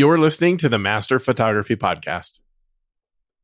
You're listening to the Master Photography Podcast.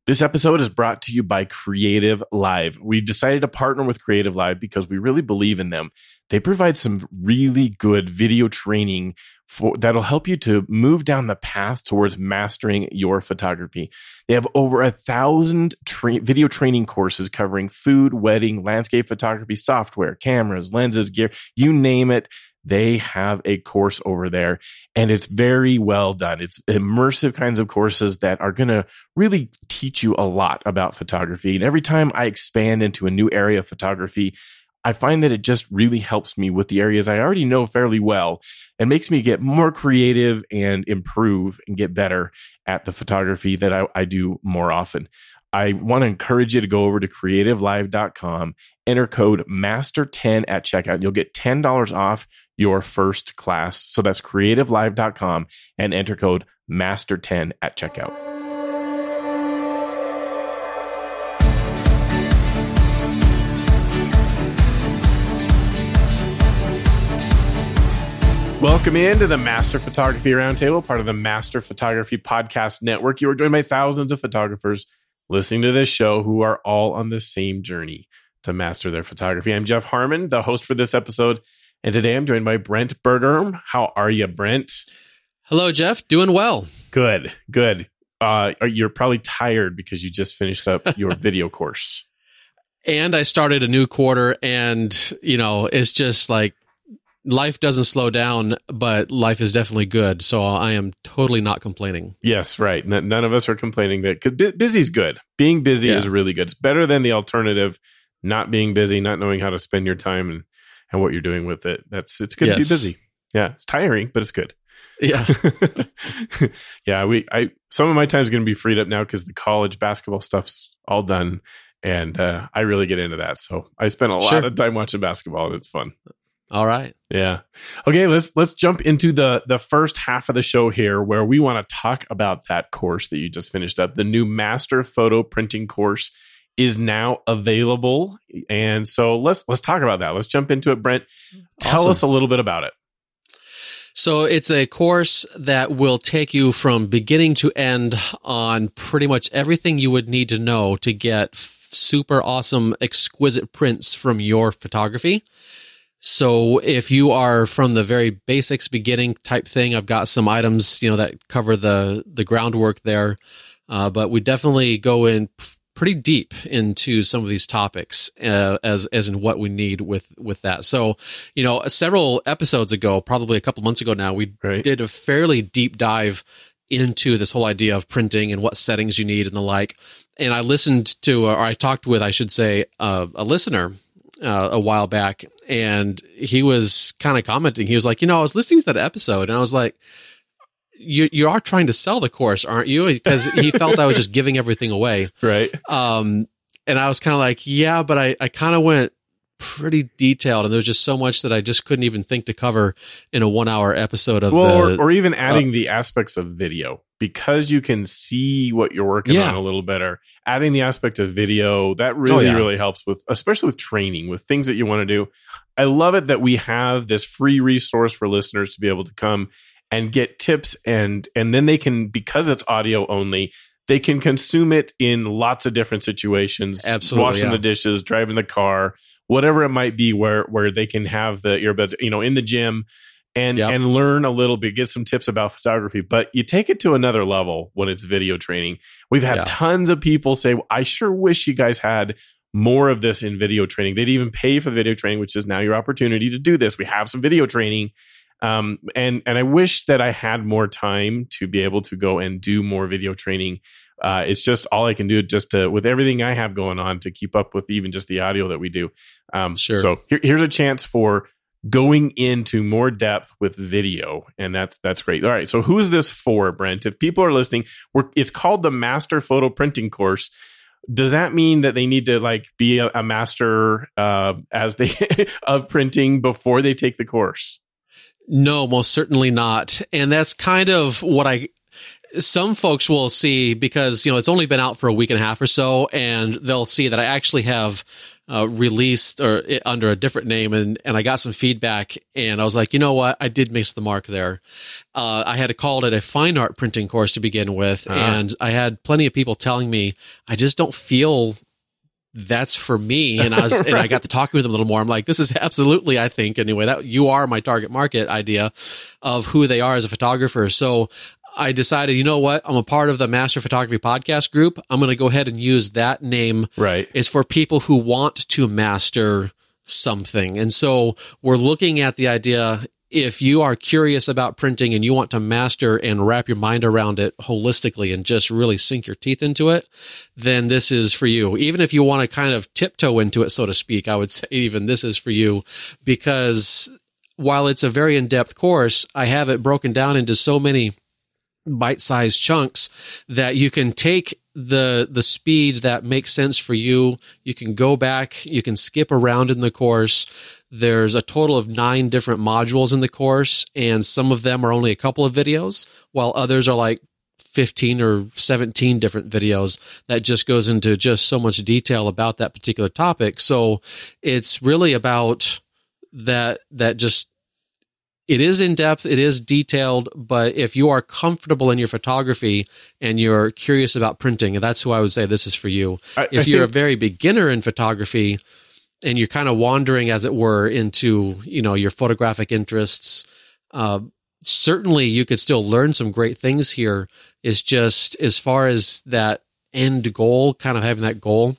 This episode is brought to you by Creative Live. We decided to partner with Creative Live because we really believe in them. They provide some really good video training for that'll help you to move down the path towards mastering your photography. They have over a thousand tra- video training courses covering food, wedding, landscape photography, software, cameras, lenses, gear, you name it they have a course over there and it's very well done. It's immersive kinds of courses that are going to really teach you a lot about photography. And every time I expand into a new area of photography, I find that it just really helps me with the areas I already know fairly well and makes me get more creative and improve and get better at the photography that I, I do more often. I want to encourage you to go over to creativelive.com, enter code MASTER10 at checkout, you'll get $10 off your first class. So that's creativelive.com and enter code MASTER10 at checkout. Welcome into the Master Photography Roundtable, part of the Master Photography Podcast Network. You are joined by thousands of photographers listening to this show who are all on the same journey to master their photography. I'm Jeff Harmon, the host for this episode, and today I'm joined by Brent Bergherm. How are you, Brent? Hello, Jeff. Doing well. Good, good. Uh, you're probably tired because you just finished up your video course. And I started a new quarter, and, you know, it's just like life doesn't slow down, but life is definitely good. So I am totally not complaining. Yes, right. N- none of us are complaining that because busy's good. Being busy yeah. is really good. It's better than the alternative, not being busy, not knowing how to spend your time and and what you're doing with it. That's it's good yes. to be busy. Yeah, it's tiring, but it's good. Yeah, yeah. We I some of my time is going to be freed up now because the college basketball stuff's all done, and uh, I really get into that. So I spend a sure. lot of time watching basketball, and it's fun. All right. Yeah. Okay, let's let's jump into the the first half of the show here where we want to talk about that course that you just finished up, the new master photo printing course is now available. And so let's let's talk about that. Let's jump into it, Brent. Tell awesome. us a little bit about it. So it's a course that will take you from beginning to end on pretty much everything you would need to know to get super awesome, exquisite prints from your photography. So if you are from the very basics beginning type thing, I've got some items, you know, that cover the, the groundwork there. Uh, but we definitely go in pretty deep into some of these topics uh, as as in what we need with with that. So, you know, several episodes ago, probably a couple months ago now, we right. did a fairly deep dive into this whole idea of printing and what settings you need and the like. And I listened to, or I talked with, I should say, uh, a listener uh, a while back, and he was kind of commenting. He was like, you know, I was listening to that episode, and I was like you you are trying to sell the course, aren't you? Because he felt I was just giving everything away, right? Um, and I was kind of like, yeah, but I I kind of went pretty detailed, and there was just so much that I just couldn't even think to cover in a one hour episode of well, the, or, or even adding uh, the aspects of video because you can see what you're working yeah. on a little better. Adding the aspect of video that oh, really oh, yeah. really helps with, especially with training, with things that you want to do. I love it that we have this free resource for listeners to be able to come and get tips and and then they can because it's audio only they can consume it in lots of different situations absolutely washing yeah. the dishes driving the car whatever it might be where where they can have the earbuds you know in the gym and yep. and learn a little bit get some tips about photography but you take it to another level when it's video training we've had yeah. tons of people say well, i sure wish you guys had more of this in video training they'd even pay for the video training which is now your opportunity to do this we have some video training um, and and I wish that I had more time to be able to go and do more video training. Uh, it's just all I can do just to with everything I have going on to keep up with even just the audio that we do. Um, sure. So here, here's a chance for going into more depth with video and that's that's great all right so who is this for brent if people are listening we're, it's called the master photo printing course does that mean that they need to like be a, a master uh, as they of printing before they take the course no, most certainly not. And that's kind of what I some folks will see because you know it's only been out for a week and a half or so and they'll see that I actually have uh, released or uh, under a different name, and and I got some feedback, and I was like, you know what, I did miss the mark there. Uh, I had called it a fine art printing course to begin with, uh-huh. and I had plenty of people telling me I just don't feel that's for me. And I was, right. and I got to talking with them a little more. I'm like, this is absolutely, I think anyway, that you are my target market idea of who they are as a photographer. So I decided, you know what? I'm a part of the Master Photography podcast group. I'm going to go ahead and use that name. Right. It's for people who want to master something. And so we're looking at the idea if you are curious about printing and you want to master and wrap your mind around it holistically and just really sink your teeth into it, then this is for you. Even if you want to kind of tiptoe into it, so to speak, I would say even this is for you because while it's a very in depth course, I have it broken down into so many bite sized chunks that you can take the the speed that makes sense for you you can go back you can skip around in the course there's a total of 9 different modules in the course and some of them are only a couple of videos while others are like 15 or 17 different videos that just goes into just so much detail about that particular topic so it's really about that that just it is in depth, it is detailed, but if you are comfortable in your photography and you're curious about printing, that's who I would say this is for you. I, if I you're think- a very beginner in photography and you're kind of wandering, as it were, into you know your photographic interests, uh, certainly you could still learn some great things here. It's just as far as that end goal, kind of having that goal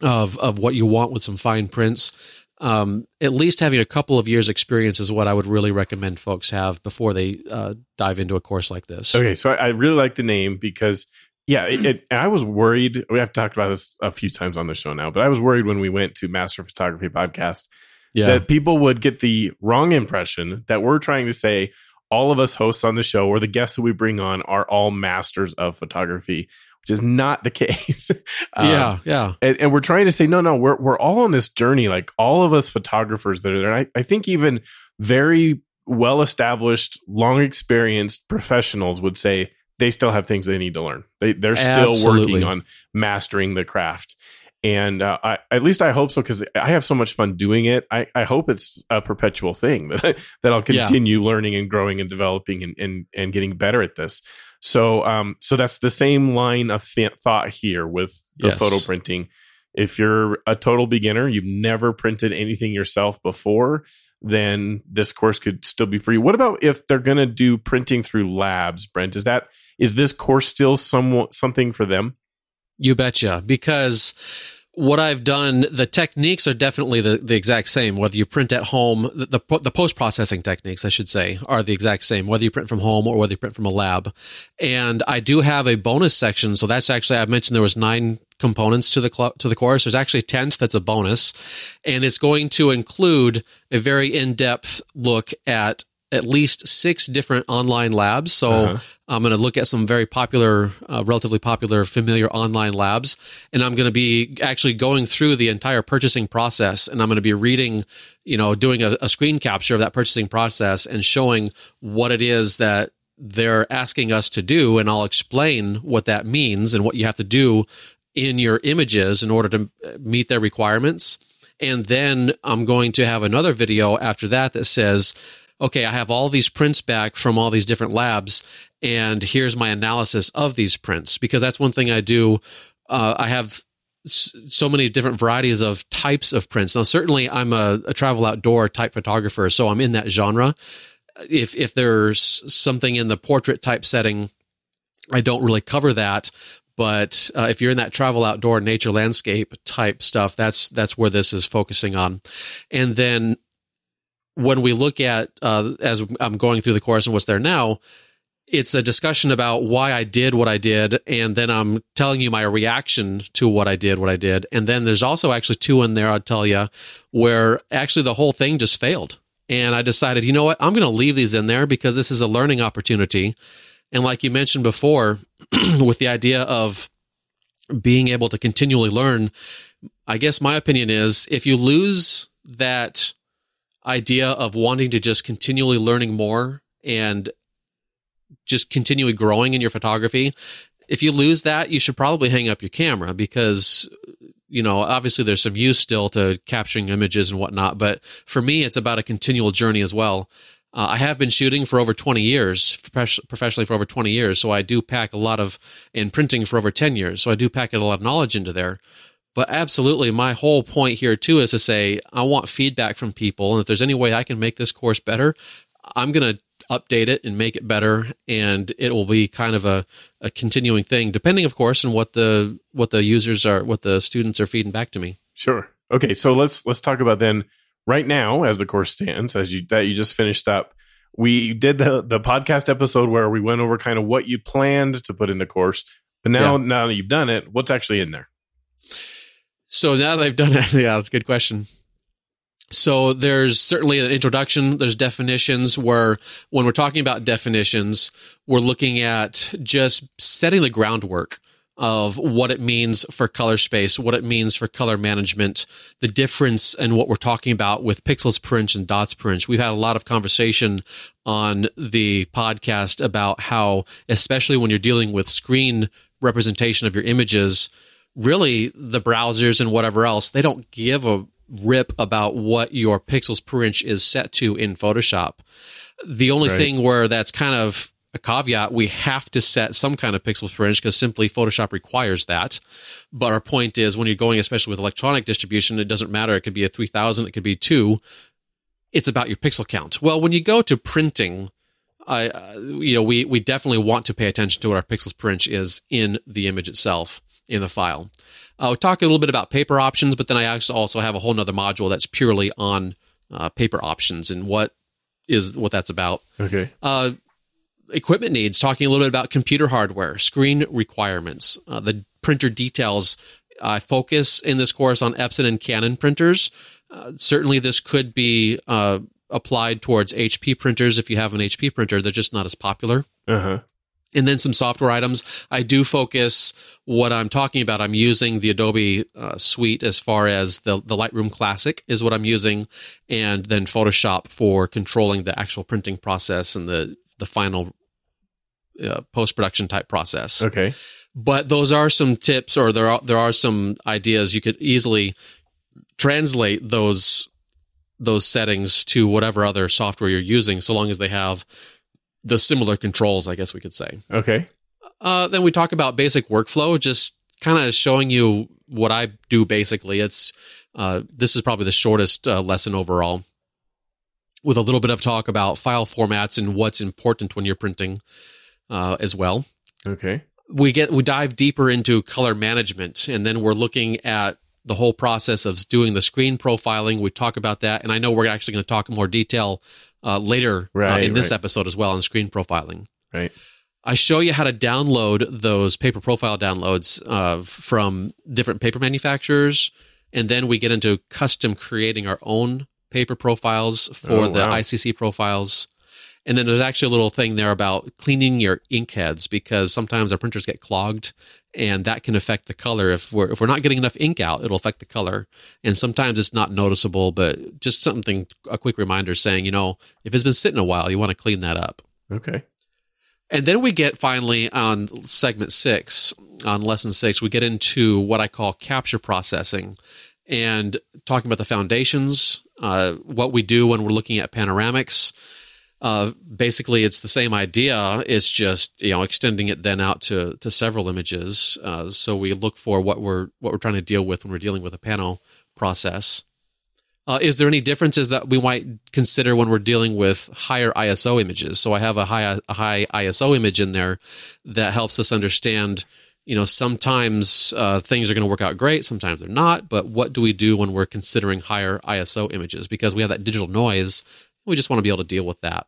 of of what you want with some fine prints um, at least having a couple of years experience is what I would really recommend folks have before they uh, dive into a course like this. Okay, so I, I really like the name because yeah, it, it, I was worried. We have talked about this a few times on the show now, but I was worried when we went to Master Photography Podcast yeah. that people would get the wrong impression that we're trying to say all of us hosts on the show or the guests that we bring on are all masters of photography which is not the case. um, yeah, yeah. And, and, we're trying to say, no, no, we're we're all on this journey. Like all of us photographers that are there. I, I think even very well established, long experienced professionals would say they still have things they need to learn. They they're still Absolutely. working on mastering the craft. And uh, I, at least I hope so because I have so much fun doing it. I, I hope it's a perpetual thing that I, that I'll continue yeah. learning and growing and developing and, and and getting better at this. So, um, so that's the same line of th- thought here with the yes. photo printing. If you're a total beginner, you've never printed anything yourself before, then this course could still be free. What about if they're going to do printing through labs, Brent? Is that is this course still somewhat something for them? You betcha, because what I've done, the techniques are definitely the, the exact same. Whether you print at home, the, the, the post processing techniques, I should say, are the exact same. Whether you print from home or whether you print from a lab, and I do have a bonus section. So that's actually I mentioned there was nine components to the cl- to the course. There's actually a tenth that's a bonus, and it's going to include a very in depth look at at least six different online labs. So uh-huh. I'm going to look at some very popular, uh, relatively popular, familiar online labs, and I'm going to be actually going through the entire purchasing process, and I'm going to be reading, you know, doing a, a screen capture of that purchasing process and showing what it is that they're asking us to do, and I'll explain what that means and what you have to do in your images in order to meet their requirements. And then I'm going to have another video after that that says, okay, I have all these prints back from all these different labs, and here's my analysis of these prints because that's one thing I do. Uh, I have so many different varieties of types of prints. Now, certainly, I'm a, a, travel outdoor type photographer, so I'm in that genre. If if there's something in the portrait type setting, I don't really cover that. But uh, if you're in that travel outdoor nature landscape type stuff, that's that's where this is focusing on. And then when we look at uh, as I'm going through the course and what's there now, it's a discussion about why I did what I did, and then I'm telling you my reaction to what I did, what I did, and then there's also actually two in there. I'll tell you where actually the whole thing just failed, and I decided, you know what, I'm going to leave these in there because this is a learning opportunity, and like you mentioned before, with the idea of being able to continually learn, I guess my opinion is if you lose that idea of wanting to just continually learning more and just continually growing in your photography, if you lose that, you should probably hang up your camera because you know, obviously there's some use still to capturing images and whatnot, but for me, it's about a continual journey as well. Uh, I have been shooting for over 20 years, professionally for over 20 years. So I do pack a lot of, in printing for over 10 years. So I do pack a lot of knowledge into there. But absolutely, my whole point here too is to say I want feedback from people. And if there's any way I can make this course better, I'm going to update it and make it better. And it will be kind of a, a continuing thing, depending, of course, on what the, what the users are, what the students are feeding back to me. Sure. Okay. So let's, let's talk about then right now, as the course stands, as you that you just finished up, we did the the podcast episode where we went over kind of what you planned to put in the course. But now, yeah. now that you've done it, what's actually in there? So now that I've done it, yeah, that's a good question. So there's certainly an introduction. There's definitions where when we're talking about definitions, we're looking at just setting the groundwork of what it means for color space, what it means for color management, the difference in what we're talking about with pixels per inch and dots per inch. We've had a lot of conversation on the podcast about how, especially when you're dealing with screen representation of your images, really the browsers and whatever else, they don't give a rip about what your pixels per inch is set to in Photoshop. The only right. thing where that's kind of a caveat we have to set some kind of pixels per inch because simply photoshop requires that but our point is when you're going especially with electronic distribution it doesn't matter it could be a 3000 it could be 2 it's about your pixel count well when you go to printing I, uh, you know, we we definitely want to pay attention to what our pixels per inch is in the image itself in the file. I'll talk a little bit about paper options, but then I also have a whole nother module that's purely on uh, paper options and what is what that's about. Okay. Uh, equipment needs, talking a little bit about computer hardware, screen requirements, uh, the printer details. I focus in this course on Epson and Canon printers. Uh, certainly, this could be uh, applied towards HP printers. If you have an HP printer, they're just not as popular. Uh-huh. And then some software items. I do focus what I'm talking about. I'm using the Adobe uh, suite as far as the, the Lightroom Classic is what I'm using, and then Photoshop for controlling the actual printing process and the the final uh, post production type process. Okay. But those are some tips, or there are there are some ideas you could easily translate those those settings to whatever other software you're using, so long as they have the similar controls. I guess we could say. Okay. Uh, then we talk about basic workflow, just kind of showing you what I do. Basically, it's uh, this is probably the shortest uh, lesson overall with a little bit of talk about file formats and what's important when you're printing uh, as well. Okay. We get we dive deeper into color management, and then we're looking at the whole process of doing the screen profiling. We talk about that, and I know we're actually going to talk in more detail uh, later uh, right, uh, in this right. episode as well on screen profiling. Right. I show you how to download those paper profile downloads uh, from different paper manufacturers, and then we get into custom creating our own paper profiles for oh, the wow. ICC profiles. And then there's actually a little thing there about cleaning your ink heads because sometimes our printers get clogged and that can affect the color. If we're if we're not getting enough ink out, it'll affect the color. And sometimes it's not noticeable, but just something a quick reminder saying, you know, if it's been sitting a while, you want to clean that up. Okay. And then we get finally on segment six, on lesson six, we get into what I call capture processing and talking about the foundations, uh, what we do when we're looking at panoramics. Uh, basically, it's the same idea. It's just you know extending it then out to to several images. Uh, so we look for what we're what we're trying to deal with when we're dealing with a panel process. Uh, is there any differences that we might consider when we're dealing with higher ISO images? So I have a high a high ISO image in there that helps us understand you know, sometimes uh, things are going to work out great, sometimes they're not. But what do we do when we're considering higher ISO images? Because we have that digital noise, we just want to be able to deal with that.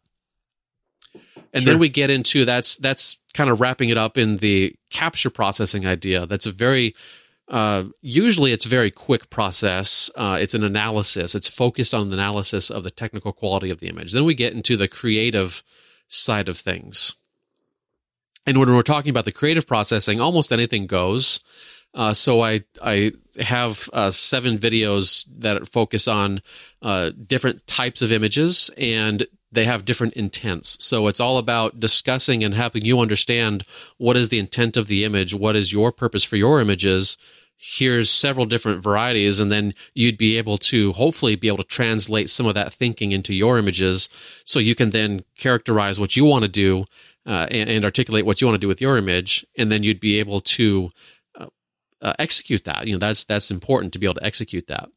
And sure. then we get into that's that's kind of wrapping it up in the capture processing idea. That's a very uh, usually it's a very quick process. Uh, it's an analysis. It's focused on the analysis of the technical quality of the image. Then we get into the creative side of things. And when we're talking about the creative processing, almost anything goes. Uh, so I I have uh, seven videos that focus on uh, different types of images, and they have different intents. So it's all about discussing and helping you understand what is the intent of the image, what is your purpose for your images, here's several different varieties and then you'd be able to hopefully be able to translate some of that thinking into your images so you can then characterize what you want to do uh, and, and, articulate what you want to do with your image and then you'd be able to uh, uh, execute that you know that's that's important to be able to execute that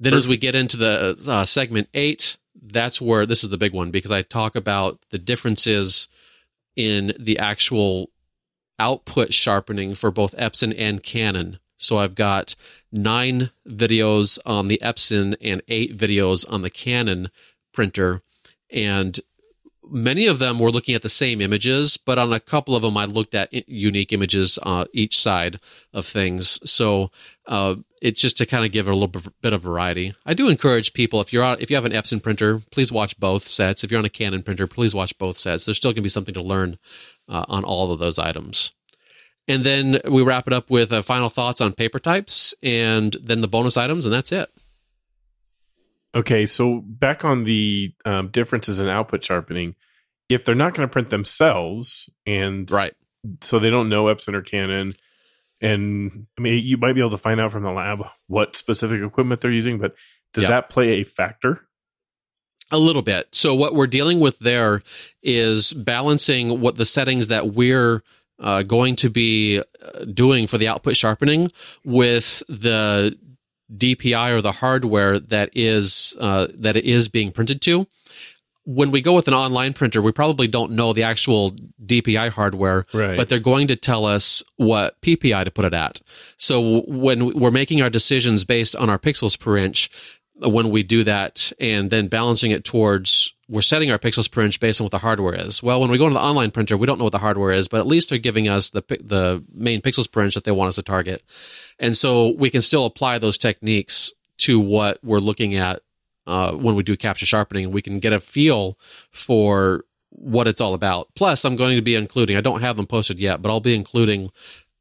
then as we get into the uh, segment 8 that's where this is the big one because i talk about the differences in the actual output sharpening for both Epson and Canon. So I've got nine videos on the Epson and eight videos on the Canon printer. And many of them were looking at the same images, but on a couple of them, I looked at unique images uh, each side of things. So uh, it's just to kind of give it a little bit of variety. I do encourage people if you're on, if you have an Epson printer, please watch both sets. If you're on a Canon printer, please watch both sets. There's still going to be something to learn uh, on all of those items. And then we wrap it up with uh, final thoughts on paper types and then the bonus items, and that's it. Okay, so back on the um, differences in output sharpening, if they're not going to print themselves, and right, so they don't know Epson or Canon, and I mean you might be able to find out from the lab what specific equipment they're using, but does yep. that play a factor? A little bit. So what we're dealing with there is balancing what the settings that we're uh, going to be uh, doing for the output sharpening with the DPI or the hardware that is uh, that it is being printed to. When we go with an online printer, we probably don't know the actual DPI hardware, right. but they're going to tell us what PPI to put it at. So when we're making our decisions based on our pixels per inch, when we do that and then balancing it towards we're setting our pixels per inch based on what the hardware is. Well, when we go into the online printer, we don't know what the hardware is, but at least they're giving us the the main pixels per inch that they want us to target, and so we can still apply those techniques to what we're looking at uh, when we do capture sharpening. We can get a feel for what it's all about. Plus, I'm going to be including. I don't have them posted yet, but I'll be including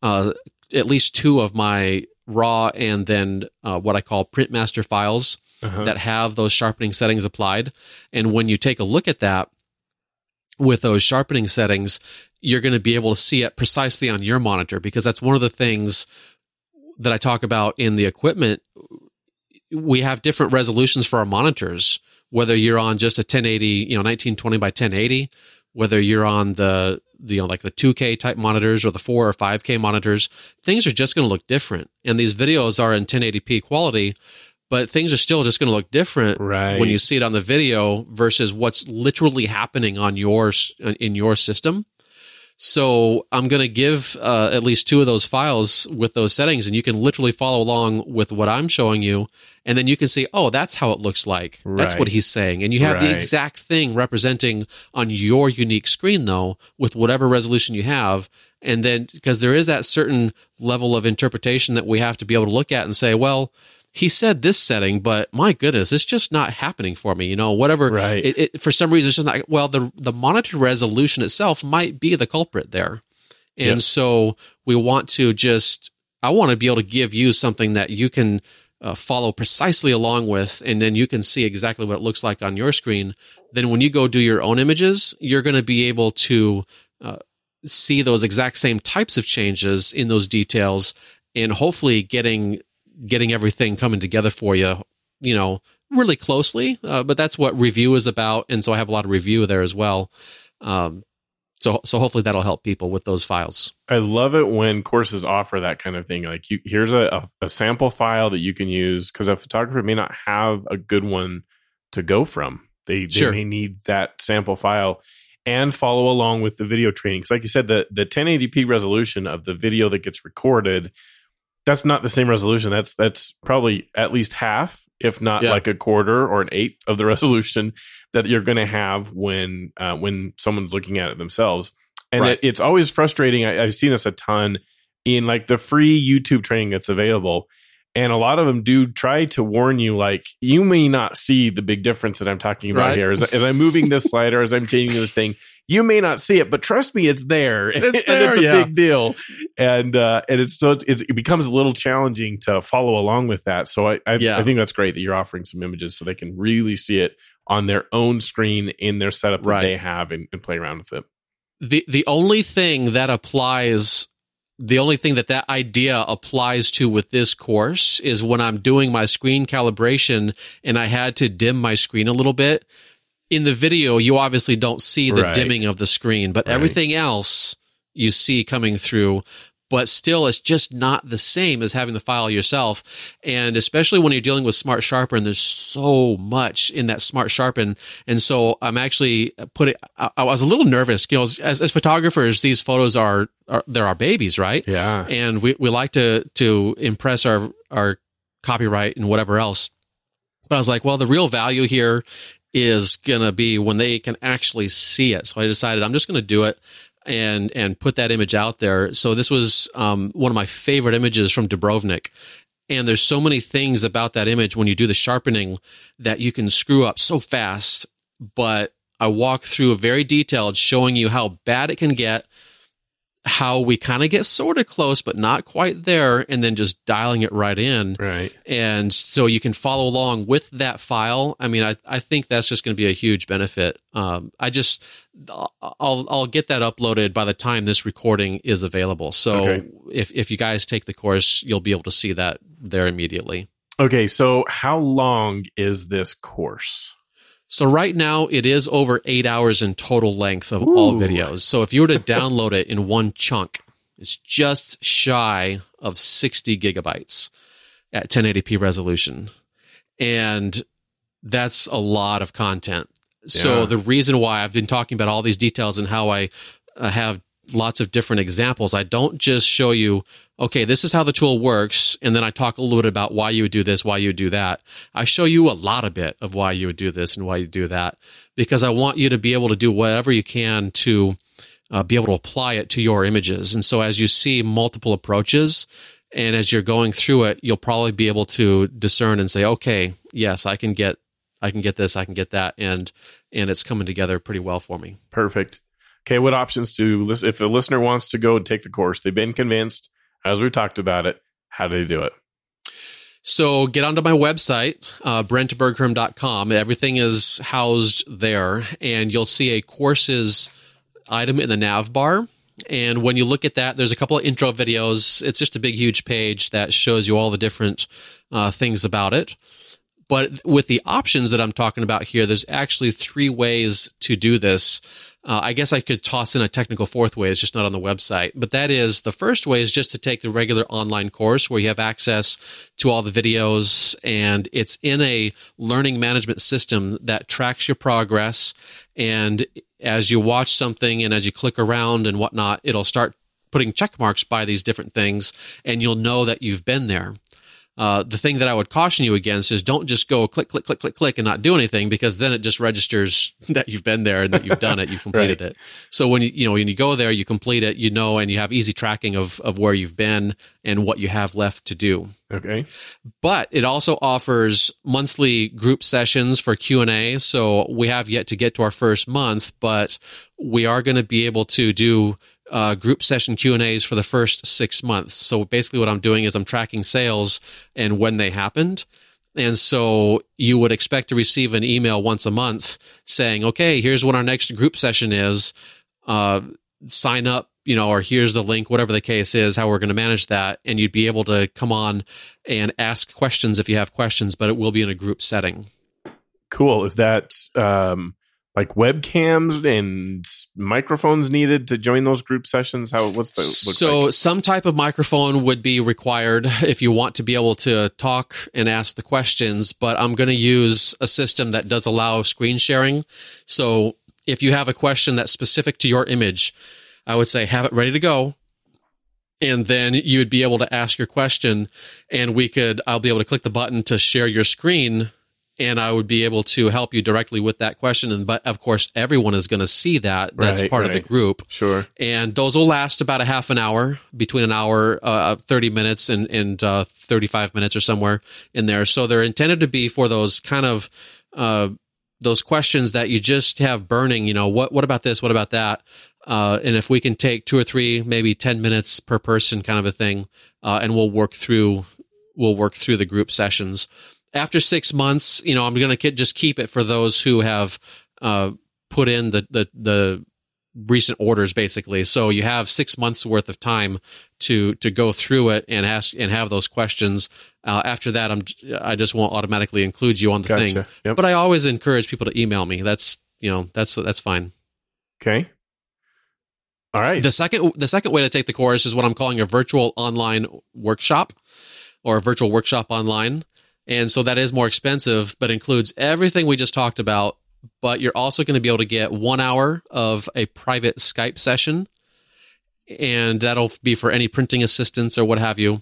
uh, at least two of my raw and then uh, what I call print master files uh-huh. that have those sharpening settings applied. And when you take a look at that with those sharpening settings, you're going to be able to see it precisely on your monitor because that's one of the things that I talk about in the equipment. We have different resolutions for our monitors, whether you're on just a 1080, you know, 1920 by 1080, whether you're on the you know like the 2K type monitors or the 4 or 5K monitors, things are just going to look different. And these videos are in 1080p quality, but things are still just going to look different right. when you see it on the video versus what's literally happening on your in your system. So I'm going to give uh, at least two of those files with those settings, and you can literally follow along with what I'm showing you, and then you can see, oh, that's how it looks like. Right. That's what he's saying, and you have right. the exact thing representing on your unique screen, though, with whatever resolution you have. And then because there is that certain level of interpretation that we have to be able to look at and say, well, he said this setting, but my goodness, it's just not happening for me. You know, whatever. Right. It, it, for some reason, it's just not. Well, the the monitor resolution itself might be the culprit there, and yep. so we want to just. I want to be able to give you something that you can uh, follow precisely along with, and then you can see exactly what it looks like on your screen. Then, when you go do your own images, you're going to be able to uh, see those exact same types of changes in those details, and hopefully getting getting everything coming together for you, you know, really closely. Uh, but that's what review is about, and so I have a lot of review there as well. Um, so so hopefully that'll help people with those files. I love it when courses offer that kind of thing. Like you, here's a, a, a sample file that you can use because a photographer may not have a good one to go from. They, they sure. may need that sample file and follow along with the video training. Because like you said, the the 1080p resolution of the video that gets recorded that's not the same resolution. That's that's probably at least half, if not yeah. like a quarter or an eighth of the resolution that you're going to have when uh, when someone's looking at it themselves. And right. it, it's always frustrating. I, I've seen this a ton in like the free YouTube training that's available and a lot of them do try to warn you like you may not see the big difference that i'm talking about right. here as, as, i'm moving this slider as i'm changing this thing you may not see it but trust me it's there it's there and it's a yeah. big deal and uh and it's so it's, it becomes a little challenging to follow along with that so i I, yeah. I think that's great that you're offering some images so they can really see it on their own screen in their setup that right. they have and, and play around with it the the only thing that applies the only thing that that idea applies to with this course is when I'm doing my screen calibration and I had to dim my screen a little bit. In the video, you obviously don't see the Right. dimming of the screen, but Right. everything else you see coming through. But still, it's just not the same as having the file yourself. And especially when you're dealing with Smart Sharpen, there's so much in that Smart Sharpen. And so I'm actually putting, I, I was a little nervous. You know, as, as photographers, these photos are, are, they're our babies, right? Yeah. and we, we like to to impress our our copyright and whatever else. But I was like, well, the real value here is gonna be when they can actually see it. So I decided I'm just gonna do it and and put that image out there. So this was um, one of my favorite images from Dubrovnik. And there's so many things about that image when you do the sharpening that you can screw up so fast. But I walk through a very detailed showing you how bad it can get, how we kind of get sort of close, but not quite there, and then just dialing it right in. Right. And so you can follow along with that file. I mean, I, I think that's just going to be a huge benefit. Um, I just, I'll, I'll get that uploaded by the time this recording is available. So Okay. if, if you guys take the course, you'll be able to see that there immediately. Okay. So, how long is this course? So right now it is over eight hours in total length of all videos. So if you were to download it in one chunk, it's just shy of 60 gigabytes at 1080p resolution. And that's a lot of content. So Yeah. the reason why I've been talking about all these details and how I uh, have lots of different examples, I don't just show you, okay, this is how the tool works, and then I talk a little bit about why you would do this, why you would do that. I show you a lot of bit of why you would do this and why you do that because I want you to be able to do whatever you can to uh, be able to apply it to your images. And so as you see multiple approaches, and as you're going through it, you'll probably be able to discern and say, okay, yes, I can get, I can get this, I can get that, and and it's coming together pretty well for me. Perfect. Okay. What options do if a listener wants to go and take the course? They've been convinced, as we talked about it. How do they do it? So get onto my website, uh, brentbergherm.com. Everything is housed there, and you'll see a courses item in the nav bar. And when you look at that, there's a couple of intro videos. It's just a big, huge page that shows you all the different uh, things about it. But with the options that I'm talking about here, there's actually three ways to do this. Uh, I guess I could toss in a technical fourth way. It's just not on the website. But that is the first way is just to take the regular online course where you have access to all the videos and it's in a learning management system that tracks your progress. And as you watch something and as you click around and whatnot, it'll start putting check marks by these different things and you'll know that you've been there. Uh, the thing that I would caution you against is don't just go click, click, click, click, click, and not do anything because then it just registers that you've been there and that you've done it, you've completed it. So when you you know when you go there, you complete it, you know, and you have easy tracking of of where you've been and what you have left to do. Okay. But it also offers monthly group sessions for Q and A. So we have yet to get to our first month, but we are going to be able to do uh, group session Q and A's for the first six months. So basically, what I'm doing is I'm tracking sales and when they happened. And so you would expect to receive an email once a month saying, okay, here's what our next group session is. Uh, sign up, you know, or here's the link, whatever the case is, how we're going to manage that. And you'd be able to come on and ask questions if you have questions, but it will be in a group setting. Cool. Is that um, like webcams and microphones needed to join those group sessions? How? What's the? so like? some type of microphone would be required if you want to be able to talk and ask the questions but i'm going to use a system that does allow screen sharing so if you have a question that's specific to your image i would say have it ready to go and then you would be able to ask your question and we could i'll be able to click the button to share your screen and i would be able to help you directly with that question. And but of course everyone is going to see that. That's Right, part of the group. Sure. and those will last about a half an hour between an hour uh, 30 minutes and, and uh, 35 minutes or somewhere in there. So they're intended to be for those kind of uh, those questions that you just have burning you know what what about this? What about that? Uh, and if we can take two or three maybe 10 minutes per person kind of a thing uh, and we'll work through we'll work through the group sessions after six months you know i'm going to just keep it for those who have uh, put in the the the recent orders basically so you have six months worth of time to to go through it and ask and have those questions uh, after that i'm i just won't automatically include you on the Gotcha. thing Yep. but i always encourage people to email me that's you know that's that's fine Okay. All right. the second the second way to take the course is what i'm calling a virtual online workshop or a virtual workshop online and so that is more expensive but includes everything we just talked about. But you're also going to be able to get one hour of a private skype session. And that'll be for any printing assistance or what have you.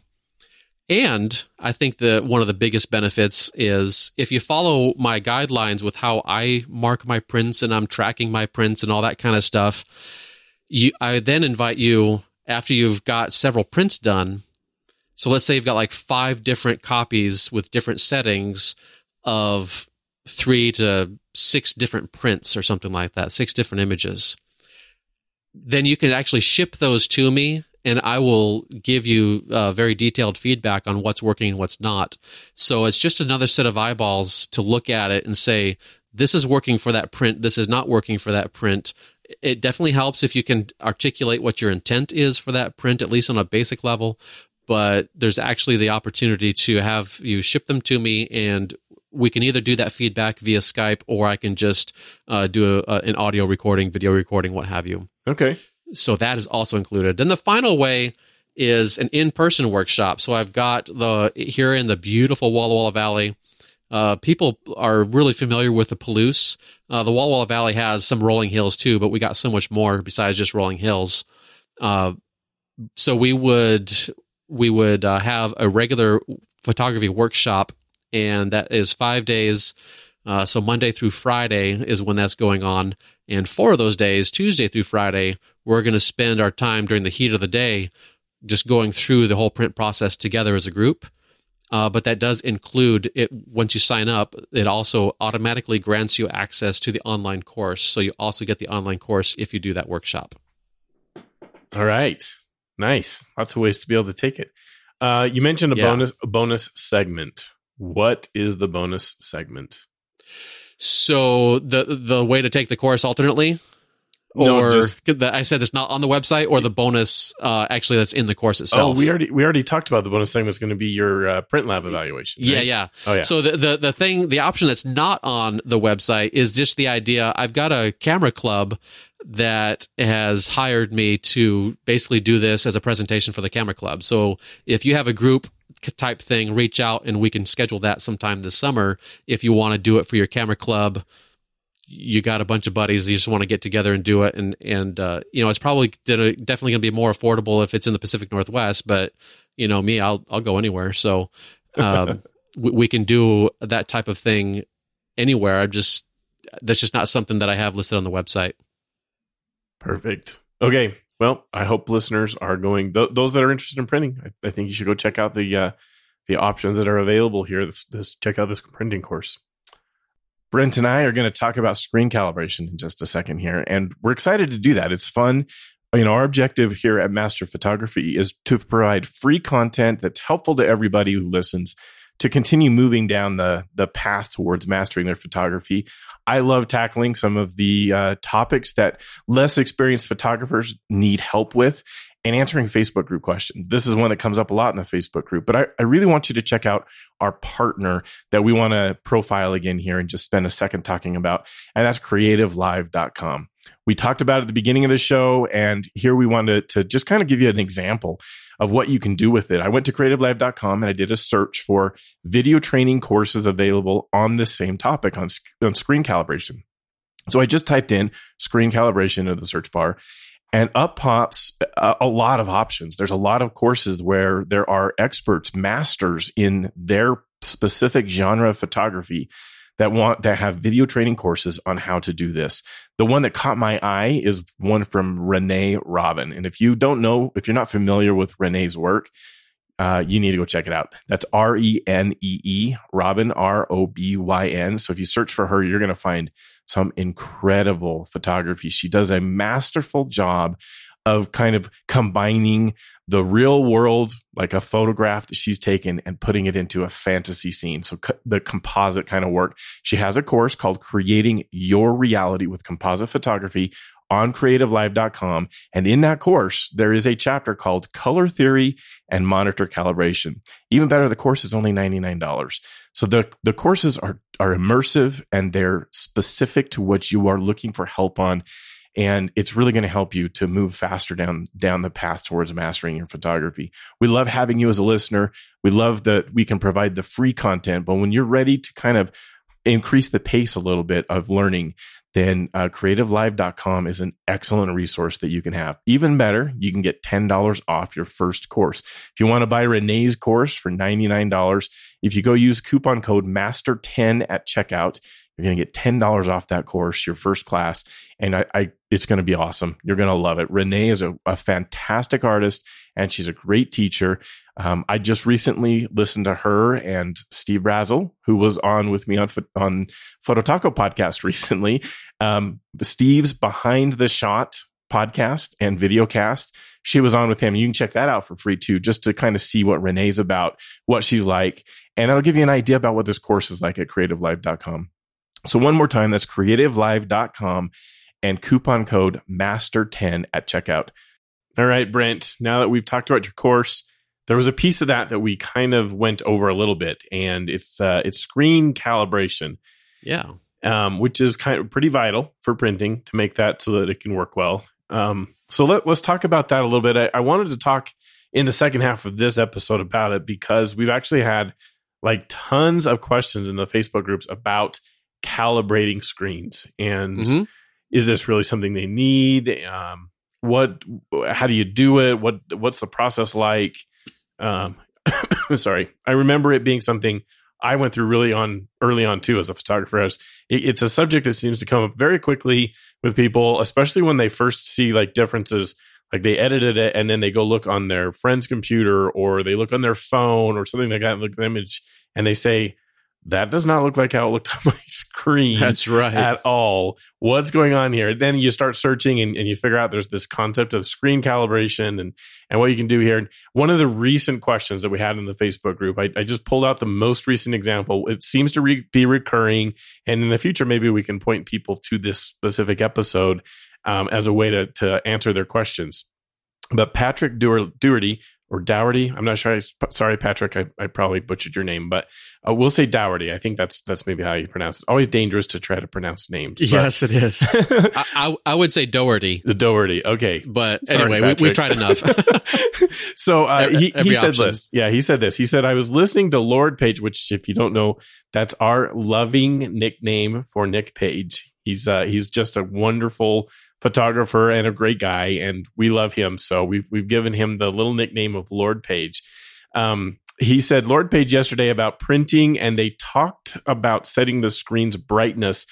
And i think that one of the biggest benefits is if you follow my guidelines with how i mark my prints and i'm tracking my prints and all that kind of stuff you i then invite you after you've got several prints done so let's say you've got like five different copies with different settings of three to six different prints or something like that, six different images. Then you can actually ship those to me and I will give you uh, very detailed feedback on what's working and what's not. So it's just another set of eyeballs to look at it and say, this is working for that print, this is not working for that print. It definitely helps if you can articulate what your intent is for that print, at least on a basic level but there's actually the opportunity to have you ship them to me and we can either do that feedback via Skype or I can just uh, do a, a, an audio recording, video recording, what have you. okay. So that is also included. Then the final way is an in-person workshop. So I've got the here in the beautiful Walla Walla Valley. Uh, people are really familiar with the Palouse. Uh, the Walla Walla Valley has some rolling hills too, but we got so much more besides just rolling hills. Uh, so we would we would uh, have a regular photography workshop, and that is five days. Uh, so Monday through Friday is when that's going on, and four of those days, Tuesday through Friday, we're going to spend our time during the heat of the day just going through the whole print process together as a group. Uh, but that does include it. Once you sign up, it also automatically grants you access to the online course. So you also get the online course if you do that workshop. All right. Nice. Lots of ways to be able to take it. Uh, you mentioned a Yeah. bonus a bonus segment. What is the bonus segment? So the the way to take the course alternately, No, or just- the, I said it's not on the website, or the bonus uh, actually that's in the course itself. Oh, we already we already talked about the bonus thing is going to be your uh, print lab evaluation. Yeah, yeah. Oh yeah. So the, the the thing, the option that's not on the website is just the idea. I've got a camera club that has hired me to basically do this as a presentation for the camera club. So if you have a group type thing, reach out and we can schedule that sometime this summer. If you want to do it for your camera club, you got a bunch of buddies you just want to get together and do it and and uh, you know it's probably definitely going to be more affordable if it's in the Pacific Northwest but you know me I'll I'll go anywhere so um, we, we can do that type of thing anywhere I'm just that's just not something that I have listed on the website Perfect. Okay. Well, I hope listeners are going. Th- those that are interested in printing, I, I think you should go check out the uh, the options that are available here. This, this check out this printing course. Brent and I are going to talk about screen calibration in just a second here, and we're excited to do that. It's fun. You know, our objective here at Master Photography is to provide free content that's helpful to everybody who listens to continue moving down the the path towards mastering their photography. I love tackling some of the uh, topics that less experienced photographers need help with and answering Facebook group questions. This is one that comes up a lot in the Facebook group, but I, I really want you to check out our partner that we want to profile again here and just spend a second talking about, and that's creativelive.com. We talked about it at the beginning of the show, and here we wanted to just kind of give you an example of what you can do with it. I went to creativelive.com and I did a search for video training courses available on this same topic on, on screen calibration. So I just typed in screen calibration in the search bar and up pops a, a, lot of options. There's a lot of courses where there are experts, masters in their specific genre of photography that want that have video training courses on how to do this. The one that caught my eye is one from Renee Robyn. And if you don't know, if you're not familiar with Renee's work, uh, you need to go check it out. That's R E N E E, Robyn, R O B Y N. So if you search for her, you're going to find some incredible photography. She does a masterful job of kind of combining the real world, like a photograph that she's taken, and putting it into a fantasy scene. So co- the composite kind of work. She has a course called Creating Your Reality with Composite Photography on creativelive.com. And in that course, there is a chapter called Color Theory and Monitor Calibration. Even better, the course is only $99. So the, the courses are, are immersive and they're specific to what you are looking for help on and it's really going to help you to move faster down down the path towards mastering your photography. We love having you as a listener. We love that we can provide the free content, but when you're ready to kind of increase the pace a little bit of learning, then uh, creativelive.com is an excellent resource that you can have. Even better, you can get $10 off your first course. If you want to buy Renee's course for $99, if you go use coupon code MASTER10 at checkout, you're going to get $10 off that course, your first class. And I, I it's going to be awesome. You're going to love it. Renee is a, a, fantastic artist and she's a great teacher. Um, I just recently listened to her and Steve Brazill, who was on with me on, on Photo Taco podcast recently. Um, Steve's Behind the Shot podcast and video cast. She was on with him. You can check that out for free too, just to kind of see what Renee's about, what she's like. And that'll give you an idea about what this course is like at creativelive.com. So, one more time, that's creativelive.com and coupon code MASTER10 at checkout. All right, Brent, now that we've talked about your course, there was a piece of that that we kind of went over a little bit, and it's uh, it's screen calibration. Yeah. Um, which is kind of pretty vital for printing to make that so that it can work well. Um, so let, us talk about that a little bit. I, I wanted to talk in the second half of this episode about it because we've actually had like tons of questions in the Facebook groups about calibrating screens and mm-hmm. is this really something they need? Um, what how do you do it? What what's the process like? Um, sorry i remember it being something i went through really on early on too as a photographer. As it, it's a subject that seems to come up very quickly with people especially when they first see like differences. Like they edited it and then they go look on their friend's computer or they look on their phone or something like that look at the image and they say that does not look like how it looked on my screen. That's right. At all. What's going on here? Then you start searching and, and, you figure out there's this concept of screen calibration and, and what you can do here. And one of the recent questions that we had in the Facebook group, I, I just pulled out the most recent example. It seems to re- be recurring. And in the future, maybe we can point people to this specific episode um, as a way to, to answer their questions. But Patrick Doherty or Dougherty. I'm not sure. I, sorry, Patrick. I, I probably butchered your name, but uh, we'll say Dougherty. I think that's that's maybe how you pronounce it. Always dangerous to try to pronounce names. But. Yes, it is. I, I, I, would say Dougherty. The Dougherty. Okay, but sorry, anyway, we, have tried enough. so uh, every, he, he said this. Yeah, he said this. He said I was listening to Lord Page, which if you don't know, that's our loving nickname for Nick Page. He's uh, he's just a wonderful photographer and a great guy, and we love him. So we've we've given him the little nickname of Lord Page. Um, he said Lord Page yesterday about printing, and they talked about setting the screen's brightness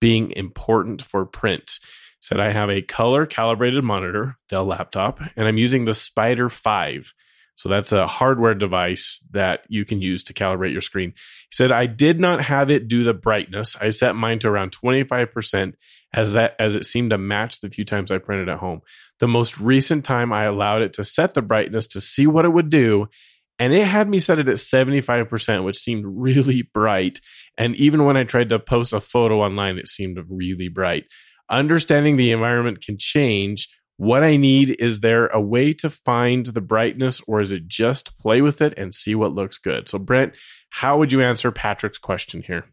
being important for print. Said I have a color calibrated monitor, Dell laptop, and I'm using the Spyder 5. So that's a hardware device that you can use to calibrate your screen. He said, I did not have it do the brightness. I set mine to around 25% as that as it seemed to match the few times I printed at home. The most recent time I allowed it to set the brightness to see what it would do, and it had me set it at 75%, which seemed really bright. And even when I tried to post a photo online, it seemed really bright. Understanding the environment can change what I need is there a way to find the brightness, or is it just play with it and see what looks good? So, Brent, how would you answer Patrick's question here?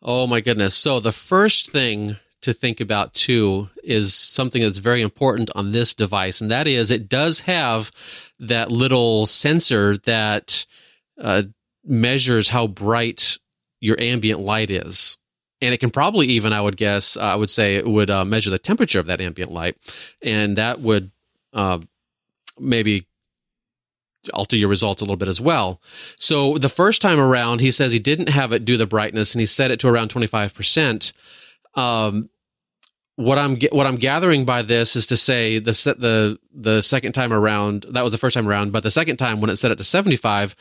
Oh, my goodness. So, the first thing to think about too is something that's very important on this device, and that is it does have that little sensor that uh, measures how bright your ambient light is and it can probably even, I would guess, uh, I would say it would uh, measure the temperature of that ambient light, and that would uh, maybe alter your results a little bit as well. So the first time around, he says he didn't have it do the brightness, and he set it to around twenty five percent. Um, what I'm what I'm gathering by this is to say the the the second time around that was the first time around, but the second time when it set it to 75,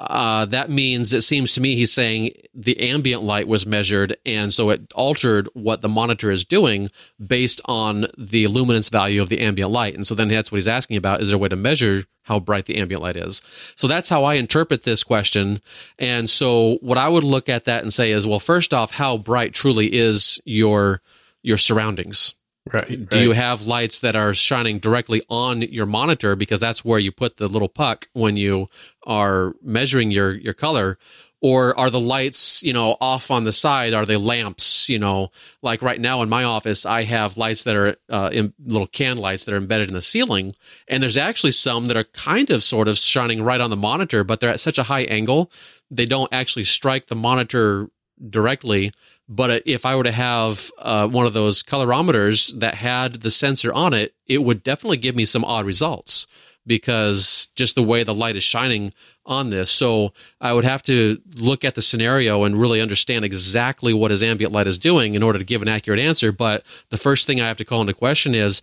uh, that means it seems to me he's saying the ambient light was measured, and so it altered what the monitor is doing based on the luminance value of the ambient light. And so then that's what he's asking about: is there a way to measure how bright the ambient light is? So that's how I interpret this question. And so what I would look at that and say is, well, first off, how bright truly is your your surroundings? Right. Do you have lights that are shining directly on your monitor because that's where you put the little puck when you are measuring your your color? Or are the lights, you know, off on the side? Are they lamps? You know, like right now in my office, I have lights that are uh, in, little can lights that are embedded in the ceiling, and there's actually some that are kind of sort of shining right on the monitor, but they're at such a high angle they don't actually strike the monitor directly but if I were to have uh, one of those colorimeters that had the sensor on it, it would definitely give me some odd results because just the way the light is shining on this. So I would have to look at the scenario and really understand exactly what his ambient light is doing in order to give an accurate answer. But the first thing I have to call into question is,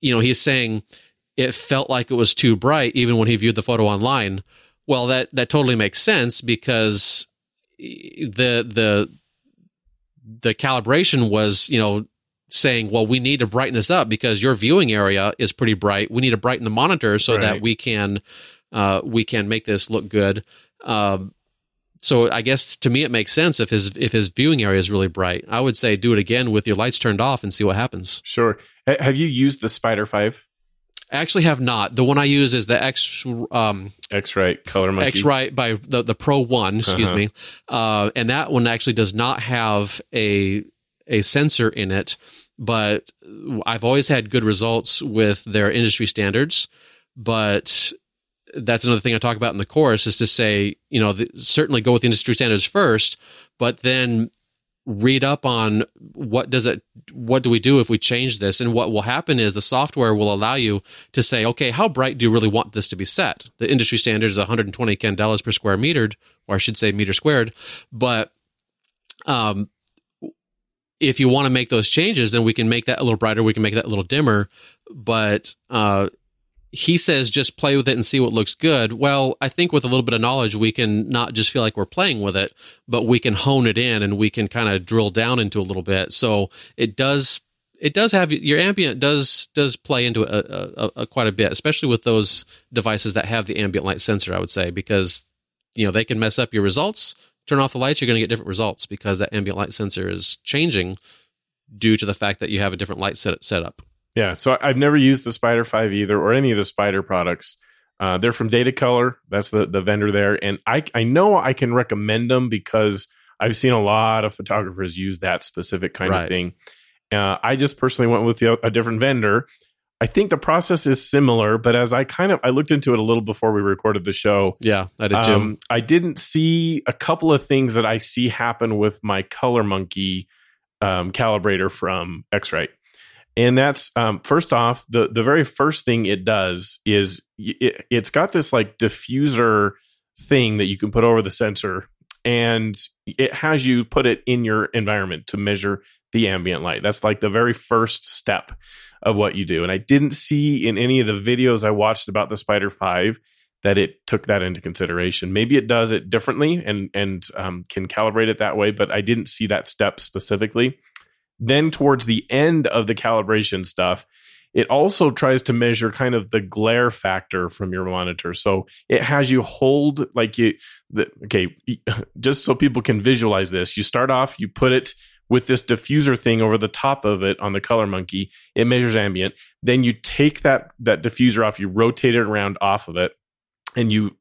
you know, he's saying it felt like it was too bright even when he viewed the photo online. Well, that that totally makes sense because the the the calibration was, you know, saying, well, we need to brighten this up because your viewing area is pretty bright. We need to brighten the monitor so right. that we can uh, we can make this look good. Um, so I guess to me it makes sense if his if his viewing area is really bright. I would say do it again with your lights turned off and see what happens. Sure. Have you used the Spyder Five? I actually have not. The one I use is the X um, X-Rite ColorMunki. X-Rite by the the Pro One, excuse uh-huh. me, uh, and that one actually does not have a a sensor in it. But I've always had good results with their industry standards. But that's another thing I talk about in the course is to say, you know, the, certainly go with industry standards first, but then read up on what does it what do we do if we change this? And what will happen is the software will allow you to say okay how bright do you really want this to be set? The industry standard is 120 candelas per square metered or i should say meter squared. But um if you want to make those changes then we can make that a little brighter we can make that a little dimmer. But uh he says just play with it and see what looks good. Well, I think with a little bit of knowledge, we can not just feel like we're playing with it, but we can hone it in and we can kind of drill down into a little bit. So it does it does have your ambient does does play into a, a, a, quite a bit, especially with those devices that have the ambient light sensor. I would say because you know they can mess up your results. Turn off the lights, you're going to get different results because that ambient light sensor is changing due to the fact that you have a different light set set up. Yeah, so I've never used the Spyder Five either, or any of the Spyder products. Uh, they're from Datacolor. That's the the vendor there, and I I know I can recommend them because I've seen a lot of photographers use that specific kind right. of thing. Uh, I just personally went with the, a different vendor. I think the process is similar, but as I kind of I looked into it a little before we recorded the show. Yeah, I did too. Um, I didn't see a couple of things that I see happen with my ColorMunki um, calibrator from X-Rite and that's um, first off the the very first thing it does is it, it's got this like diffuser thing that you can put over the sensor and it has you put it in your environment to measure the ambient light. That's like the very first step of what you do. And i didn't see in any of the videos i watched about the Spyder 5 that it took that into consideration. Maybe it does it differently and and um, can calibrate it that way but i didn't see that step specifically then towards the end of the calibration stuff, it also tries to measure kind of the glare factor from your monitor. So it has you hold like you the, okay, just so people can visualize this. You start off, you put it with this diffuser thing over the top of it on the ColorMunki. It measures ambient. Then you take that that diffuser off, you rotate it around off of it, and you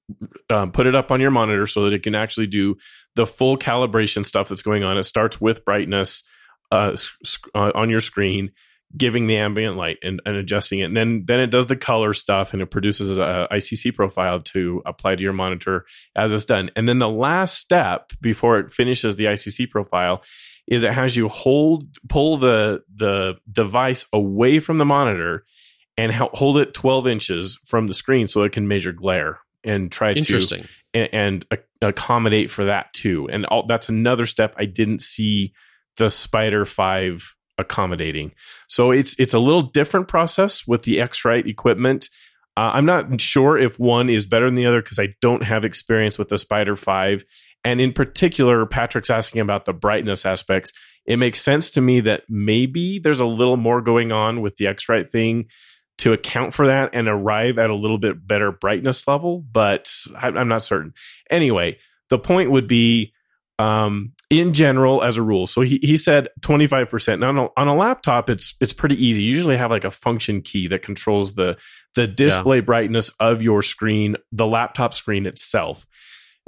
um, put it up on your monitor so that it can actually do the full calibration stuff that's going on. It starts with brightness uh, uh, on your screen, giving the ambient light and, and, adjusting it. And then then it does the color stuff and it produces a ICC profile to apply to your monitor as it's done. And then the last step before it finishes the ICC profile is it has you hold pull the the device away from the monitor and hold it 12 inches from the screen so it can measure glare and try to and, and accommodate for that too. And all, that's another step I didn't see the Spyder 5 accommodating. So it's it's a little different process with the X-Rite equipment. Uh, I'm not sure if one is better than the other because I don't have experience with the Spyder 5. And in particular, Patrick's asking about the brightness aspects. It makes sense to me that maybe there's a little more going on with the X-Rite thing to account for that and arrive at a little bit better brightness level, but I'm not certain. Anyway, the point would be um, in general as a rule. So he, he said 25%. Now on a, on a laptop, it's it's pretty easy. You usually have like a function key that controls the the display yeah. brightness of your screen, the laptop screen itself.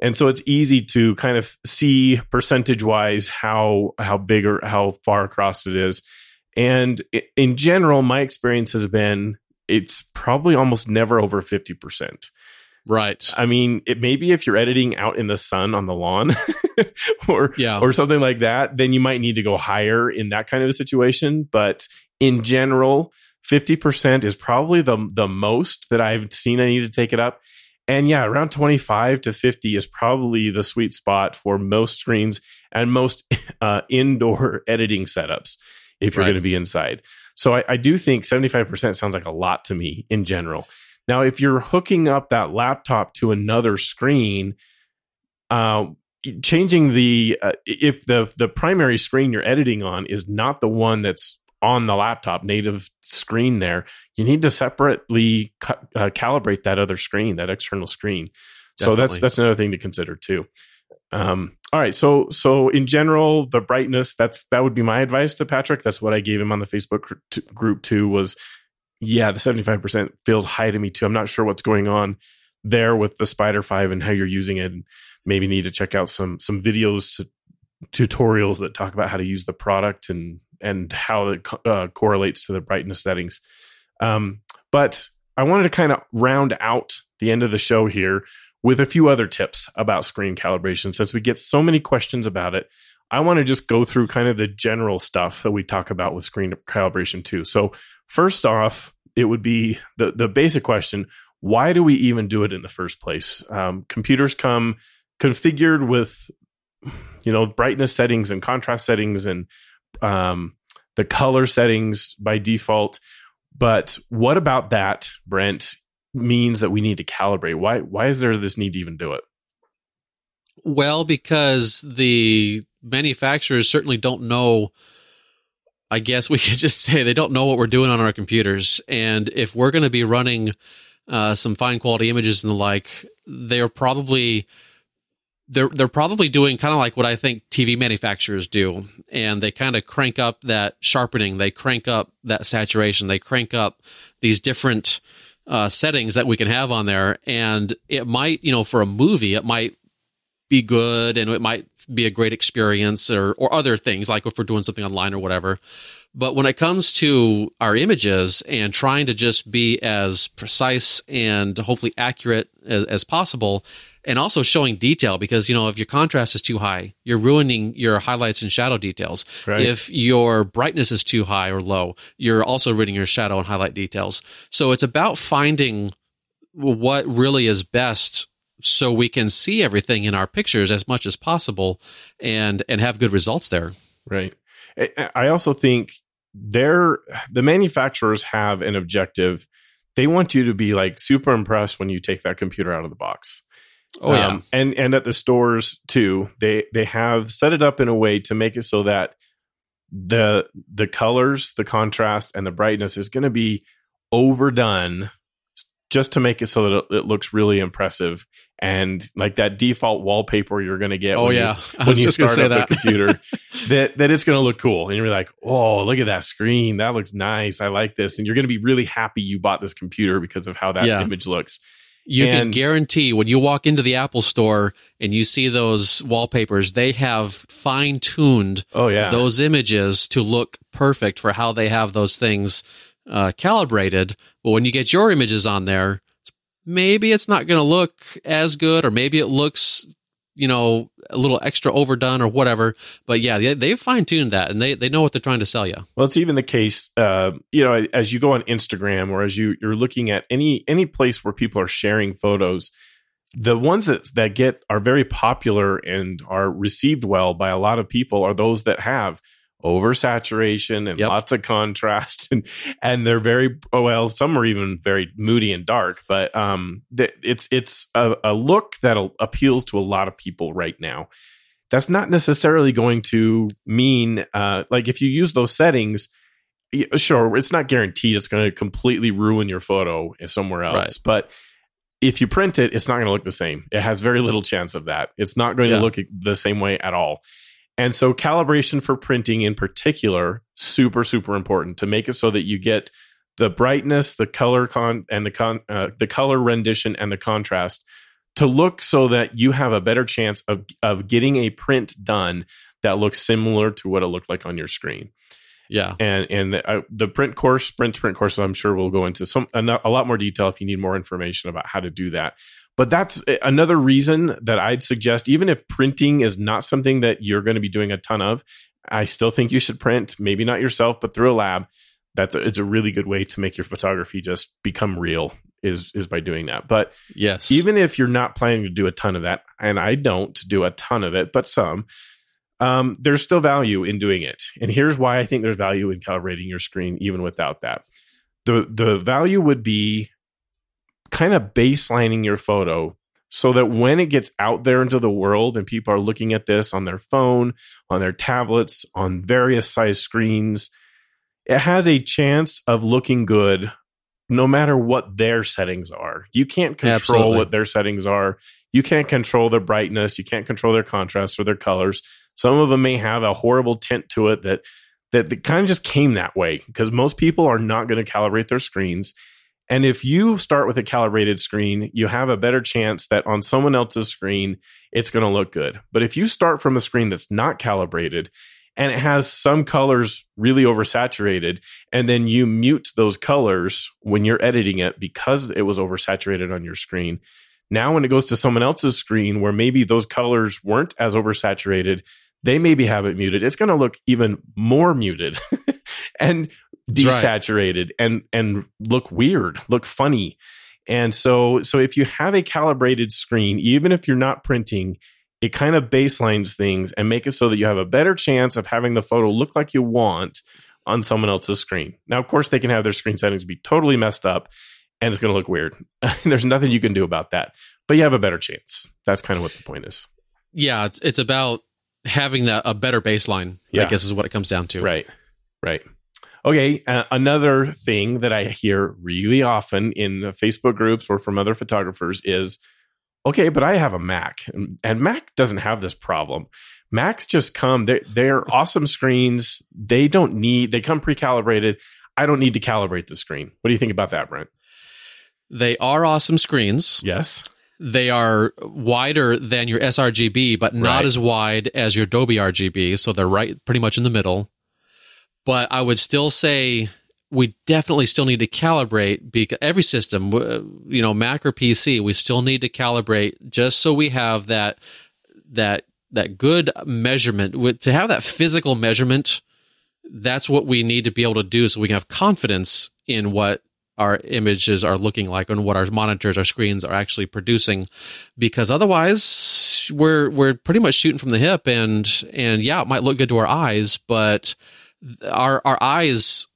And so it's easy to kind of see percentage wise how how big or how far across it is. And in general, my experience has been it's probably almost never over 50%. Right. I mean, it maybe if you're editing out in the sun on the lawn or yeah. or something like that, then you might need to go higher in that kind of a situation, but in general, 50% is probably the the most that I've seen I need to take it up. And yeah, around 25 to 50 is probably the sweet spot for most screens and most uh, indoor editing setups if you're right. going to be inside. So I, I do think 75% sounds like a lot to me in general. Now, if you're hooking up that laptop to another screen, uh, changing the uh, if the the primary screen you're editing on is not the one that's on the laptop native screen there you need to separately cu- uh, calibrate that other screen that external screen. Definitely. so that's that's another thing to consider too. Um, all right so so in general the brightness that's that would be my advice to patrick. That's what i gave him on the facebook group too was yeah, the 75% feels high to me too. I'm not sure what's going on there with the Spyder 5 and how you're using it. Maybe need to check out some some videos tutorials that talk about how to use the product and and how it uh, correlates to the brightness settings. Um, but I wanted to kind of round out the end of the show here with a few other tips about screen calibration since we get so many questions about it. I want to just go through kind of the general stuff that we talk about with screen calibration too. So First off, it would be the the basic question: Why do we even do it in the first place? Um, computers come configured with you know brightness settings and contrast settings and um, the color settings by default. But what about that, Brent? Means that we need to calibrate. Why? Why is there this need to even do it? Well, because the manufacturers certainly don't know I guess we could just say they don't know what we're doing on our computers. And if we're going to be running uh, some fine quality images and the like, they're probably they're they're probably doing kind of like what I think TV manufacturers do, and they kind of crank up that sharpening, they crank up that saturation, they crank up these different uh, settings that we can have on there, and it might you know for a movie it might be good and it might be a great experience or, or other things like if we're doing something online or whatever. But when it comes to our images and trying to just be as precise and hopefully accurate as, as possible, and also showing detail because you know if your contrast is too high you're ruining your highlights and shadow details right. if your brightness is too high or low you're also ruining your shadow and highlight details so it's about finding what really is best so we can see everything in our pictures as much as possible and and have good results there. Right. I also think they're the manufacturers have an objective. They want you to be like super impressed when you take that computer out of the box. Oh yeah. Um, and and at the stores too they they have set it up in a way to make it so that the the colors the contrast and the brightness is going to be overdone just to make it so that it, it looks really impressive and like that default wallpaper you're going to get. Oh yeah, you, when you start up that. the computer, that that it's going to look cool, and you're like, oh, look at that screen, that looks nice. I like this, and you're going to be really happy you bought this computer because of how that yeah. image looks. You and, can guarantee when you walk into the Apple store and you see those wallpapers, they have fine tuned oh, yeah. those images to look perfect for how they have those things uh, calibrated. But when you get your images on there, maybe it's not going to look as good, or maybe it looks, you know, a little extra overdone or whatever. But yeah, they, they've fine tuned that and they, they know what they're trying to sell you. Well, it's even the case, uh, you know, as you go on Instagram or as you, you're looking at any, any place where people are sharing photos, the ones that, that get are very popular and are received well by a lot of people are those that have oversaturation and yep. lots of contrast and and they're very oh, well some are even very moody and dark but um it's it's a, a look that appeals to a lot of people right now that's not necessarily going to mean uh like if you use those settings sure it's not guaranteed it's going to completely ruin your photo somewhere else right. but if you print it, it's not going to look the same. It has very little chance of that. It's not going Yeah. to look the same way at all. And so calibration for printing in particular, super, super important to make it so that you get the brightness, the color con and the con uh, the color rendition and the contrast to look so that you have a better chance of of getting a print done that looks similar to what it looked like on your screen Yeah. and and the, uh, the print course print print course i'm sure we'll go into some a, a lot more detail if you need more information about how to do that but that's another reason that i'd suggest even if printing is not something that you're going to be doing a ton of i still think you should print maybe not yourself but through a lab that's a, it's a really good way to make your photography just become real is is by doing that but Yes. even if you're not planning to do a ton of that, and I don't do a ton of it, but some, um, there's still value in doing it. And here's why I think there's value in calibrating your screen even without that. The the value would be kind of baselining your photo so that when it gets out there into the world and people are looking at this on their phone, on their tablets, on various size screens, it has a chance of looking good no matter what their settings are. You can't control Absolutely. what their settings are. You can't control their brightness. You can't control their contrast or their colors. Some of them may have a horrible tint to it that that, that kind of just came that way because most people are not going to calibrate their screens. And if you start with a calibrated screen, you have a better chance that on someone else's screen, it's going to look good. But if you start from a screen that's not calibrated and it has some colors really oversaturated, and then you mute those colors when you're editing it because it was oversaturated on your screen. Now, when it goes to someone else's screen where maybe those colors weren't as oversaturated, they maybe have it muted. It's going to look even more muted and That's right. desaturated and and look weird, look funny. And so so if you have a calibrated screen, even if you're not printing, it kind of baselines things and make it so that you have a better chance of having the photo look like you want on someone else's screen. Now, of course, they can have their screen settings be totally messed up and it's going to look weird. There's nothing you can do about that, but you have a better chance. That's kind of what the point is. yeah. It's, it's about having that a better baseline. Yeah. I guess is what it comes down to. Right. Right. Okay. Uh, another thing that I hear really often in Facebook groups or from other photographers is okay, but I have a Mac and, and Mac doesn't have this problem. Macs just come, they're, they're awesome screens. They don't need, they come pre calibrated. I don't need to calibrate the screen. What do you think about that, Brent? They are awesome screens. Yes. They are wider than your sRGB, but not Right. as wide as your Adobe RGB. So they're right pretty much in the middle. But I would still say we definitely still need to calibrate because every system, you know, Mac or PC, we still need to calibrate just so we have that that that good measurement to have that physical measurement. That's what we need to be able to do so we can have confidence in what our images are looking like and what our monitors, our screens are actually producing. Because otherwise, we're we're pretty much shooting from the hip, and and yeah, it might look good to our eyes, but our our eyes,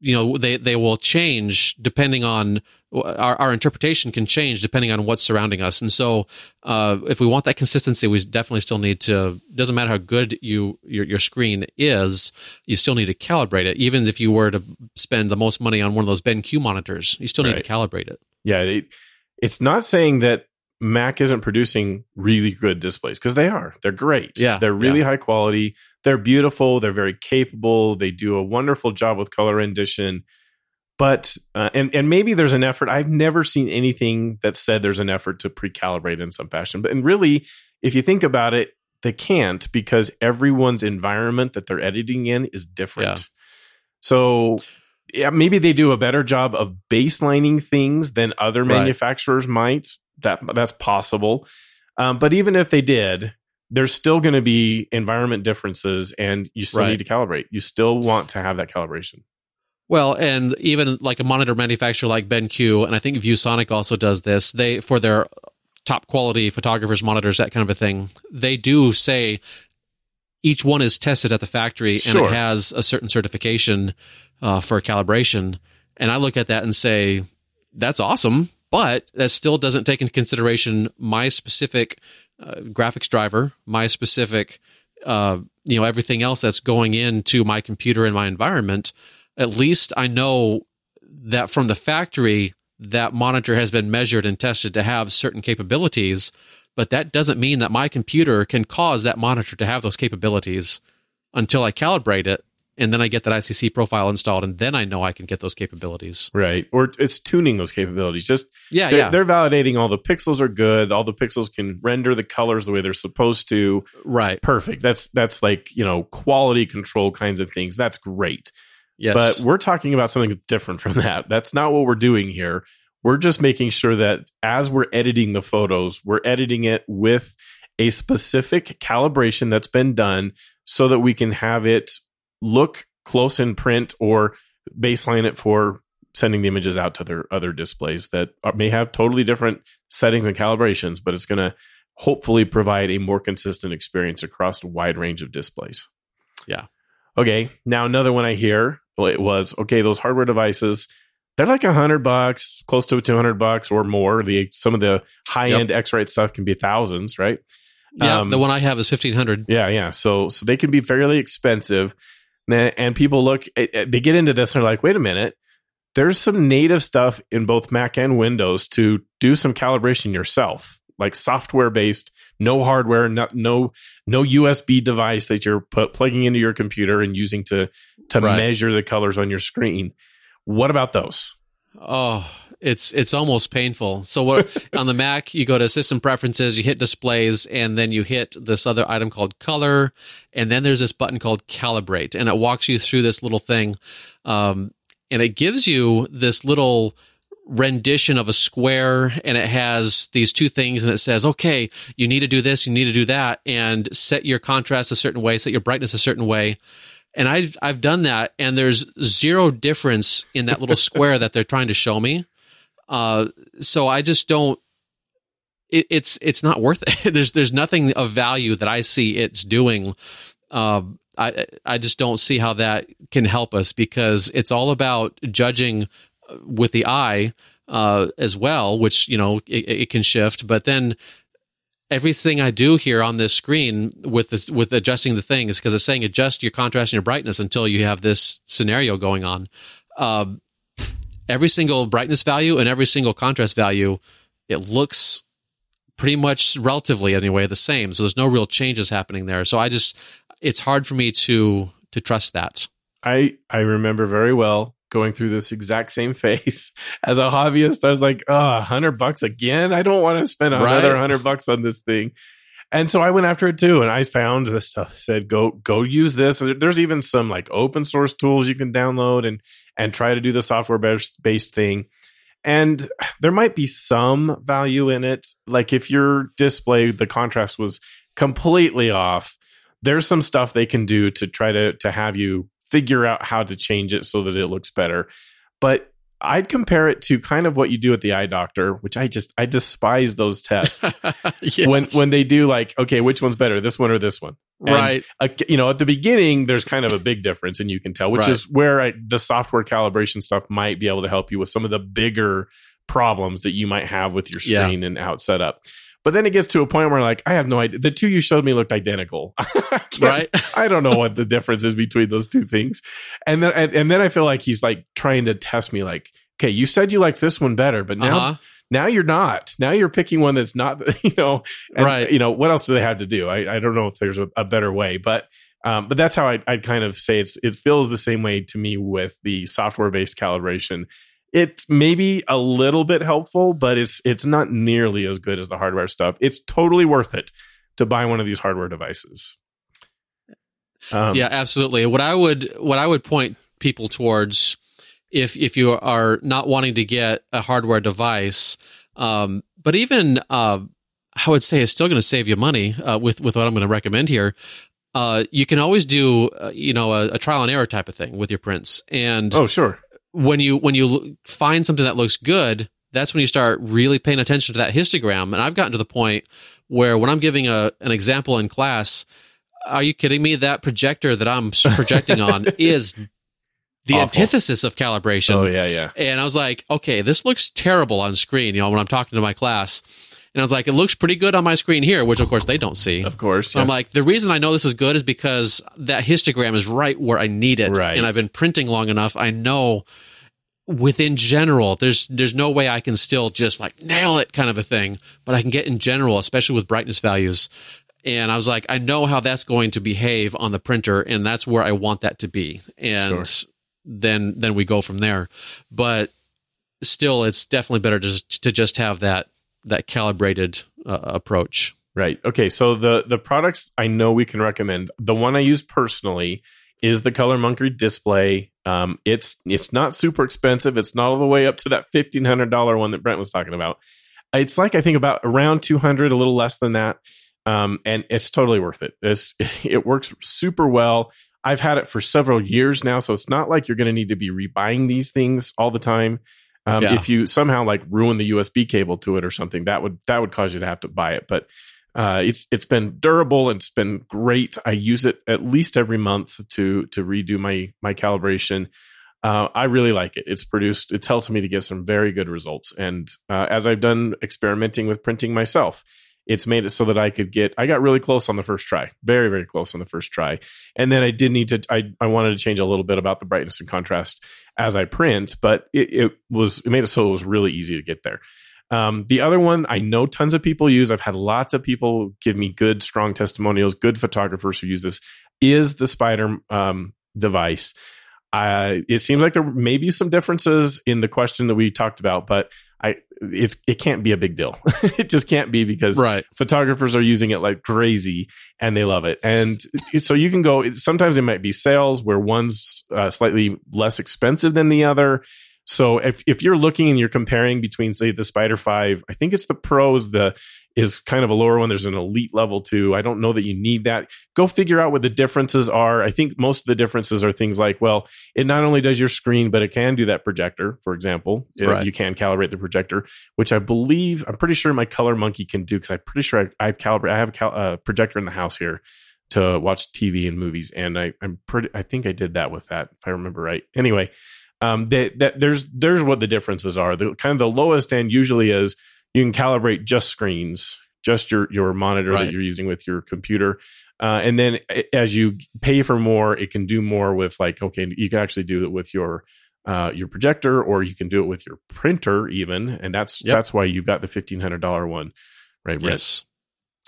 you know, they they will change depending on our our interpretation can change depending on what's surrounding us, and so uh, if we want that consistency, we definitely still need to. Doesn't matter how good you your your screen is, you still need to calibrate it. Even if you were to spend the most money on one of those BenQ monitors, you still need Right. to calibrate it. Yeah. It, it's not saying that Mac isn't producing really good displays because they are. They're great. Yeah, They're really high quality. They're beautiful. They're very capable. They do a wonderful job with color rendition. But uh, and and maybe there's an effort. I've never seen anything that said there's an effort to pre-calibrate in some fashion. But and really, if you think about it, they can't because everyone's environment that they're editing in is different. Yeah. So yeah, maybe they do a better job of baselining things than other Right. manufacturers might. That that's possible. Um, but even if they did, there's still going to be environment differences, and you still Right. need to calibrate. You still want to have that calibration. Well, and even like a monitor manufacturer like BenQ, and I think ViewSonic also does this. They for their top quality photographers monitors, that kind of a thing. They do say each one is tested at the factory and Sure. it has a certain certification uh, for calibration. And I look at that and say, that's awesome, but that still doesn't take into consideration my specific uh, graphics driver, my specific, uh, you know, everything else that's going into my computer and my environment. At least I know that from the factory, that monitor has been measured and tested to have certain capabilities, but that doesn't mean that my computer can cause that monitor to have those capabilities until I calibrate it and then I get that ICC profile installed, and then I know I can get those capabilities. Right. Or it's tuning those capabilities. Just Yeah, they're, yeah, they're validating all the pixels are good. All the pixels can render the colors the way they're supposed to. right. Perfect. That's that's like you know quality control kinds of things. That's great. Yes, But we're talking about something different from that. That's not what we're doing here. We're just making sure that as we're editing the photos, we're editing it with a specific calibration that's been done so that we can have it look close in print or baseline it for sending the images out to their other displays that are, may have totally different settings and calibrations, but it's going to hopefully provide a more consistent experience across a wide range of displays. Yeah. Okay. Now another one I hear it was okay. Those hardware devices, they're like a hundred bucks, close to two hundred bucks or more. The some of the high end X-Rite stuff can be thousands, right? yeah. um, the one I have is fifteen hundred. Yeah, yeah. So so they can be fairly expensive, and people look, eh, eh, they get into this and they're like, wait a minute, there's some native stuff in both Mac and Windows to do some calibration yourself, like software based, no hardware, no no no USB device that you're put, plugging into your computer and using to to Right. measure the colors on your screen. What about those? Oh, it's it's almost painful. So what on the Mac, you go to System Preferences, you hit Displays, and then you hit this other item called Color, and then there's this button called Calibrate, and it walks you through this little thing, um, and it gives you this little rendition of a square and it has these two things and it says okay you need to do this you need to do that and set your contrast a certain way set your brightness a certain way and I've I've done that, and there's zero difference in that little square that they're trying to show me. Uh, so I just don't. It, it's it's not worth it. there's there's nothing of value that I see it's doing. Um, I I just don't see how that can help us because it's all about judging with the eye uh, as well, which you know it, it can shift, but then everything I do here on this screen with this, with adjusting the thing is because it's saying adjust your contrast and your brightness until you have this scenario going on. Um, every single brightness value and every single contrast value, it looks pretty much relatively anyway the same. So there's no real changes happening there. So I just it's hard for me to to trust that. I I remember very well going through this exact same phase as a hobbyist. I was like, oh, hundred bucks again. I don't want to spend another Right. hundred bucks on this thing. And so I went after it too, and I found this stuff said go go use this. There's even some like open source tools you can download and and try to do the software based based thing. And there might be some value in it. Like if your display, the contrast was completely off, there's some stuff they can do to try to to have you figure out how to change it so that it looks better. But I'd compare it to kind of what you do at the eye doctor, which I just I despise those tests Yes. when when they do like okay, which one's better, this one or this one? And, right. uh, you know, at the beginning, there's kind of a big difference, and you can tell, which Right. is where I, the software calibration stuff might be able to help you with some of the bigger problems that you might have with your Yeah. screen and out it's set up. But then it gets to a point where like I have no idea. The two you showed me looked identical. I Right. I don't know what the difference is between those two things. And then and, and then I feel like he's like trying to test me like, okay, you said you liked this one better, but now Uh-huh. now you're not. Now you're picking one that's not, you know, and, Right. You know, what else do they have to do? I, I don't know if there's a, a better way, but um, but that's how I, I'd kind of say it's it feels the same way to me with the software based calibration. It's maybe a little bit helpful, but it's it's not nearly as good as the hardware stuff. It's totally worth it to buy one of these hardware devices. Um, yeah, absolutely. What I would what I would point people towards if if you are not wanting to get a hardware device, um, but even uh, I would say it's still going to save you money uh, with with what I'm going to recommend here. Uh, you can always do uh, you know a, a trial and error type of thing with your prints, and Oh, sure. When you when you find something that looks good, that's when you start really paying attention to that histogram. And I've gotten to the point where when I'm giving a an example in class, are you kidding me? That projector that I'm projecting on is the Awful. antithesis of calibration. Oh, yeah, yeah. And I was like, okay, this looks terrible on screen. You know, when I'm talking to my class, and I was like, it looks pretty good on my screen here, which of course they don't see. Of course. So I'm like, the reason I know this is good is because that histogram is right where I need it. Right. And I've been printing long enough. I know within general, there's there's no way I can still just like nail it kind of a thing, but I can get in general, especially with brightness values. And I was like, I know how that's going to behave on the printer, and that's where I want that to be. And sure. then then we go from there. But still, it's definitely better to to just have that that calibrated uh, approach. Right. Okay. So the the products I know we can recommend. The one I use personally is the ColorMunki display. Um, it's it's not super expensive. It's not all the way up to that fifteen hundred dollar one that Brent was talking about. It's like I think about around two hundred, a little less than that, um, and it's totally worth it. It's, it works super well. I've had it for several years now, so it's not like you're going to need to be rebuying these things all the time. Um, yeah. If you somehow like ruin the USB cable to it or something, that would that would cause you to have to buy it. But uh, it's it's been durable and it's been great. I use it at least every month to to redo my my calibration. Uh, I really like it. It's produced. It's helped me to get some very good results. And uh, as I've done experimenting with printing myself, it's made it so that I could get. I got really close on the first try, very very close on the first try, and then I did need to. I I wanted to change a little bit about the brightness and contrast as I print, but it, it was it made it so it was really easy to get there. Um, the other one I know tons of people use. I've had lots of people give me good, strong testimonials, good photographers who use this. Is the Spyder um, device? Uh, it seems like there may be some differences in the question that we talked about, but it's it can't be a big deal. it just can't be because right. photographers are using it like crazy and they love it. And so you can go. Sometimes it might be sales where one's uh, slightly less expensive than the other. So if, if you're looking and you're comparing between say the Spyder 5, I think it's the pros, the is kind of a lower one. There's an elite level too. I don't know that you need that. Go figure out what the differences are. I think most of the differences are things like, well, it not only does your screen, but it can do that projector, for example. Right. You can calibrate the projector, which I believe, I'm pretty sure my ColorMunki can do because I'm pretty sure I, I've calibrated, I have a cal- uh, projector in the house here to watch TV and movies. And I, I'm pretty, I think I did that with that, if I remember right. Anyway, um, that, that there's there's what the differences are. The kind of the lowest end usually is you can calibrate just screens, just your your monitor right. that you're using with your computer. Uh, and then as you pay for more, it can do more with like okay, you can actually do it with your uh, your projector, or you can do it with your printer even, and that's yep. that's why you've got the fifteen hundred dollar one, right? Yes.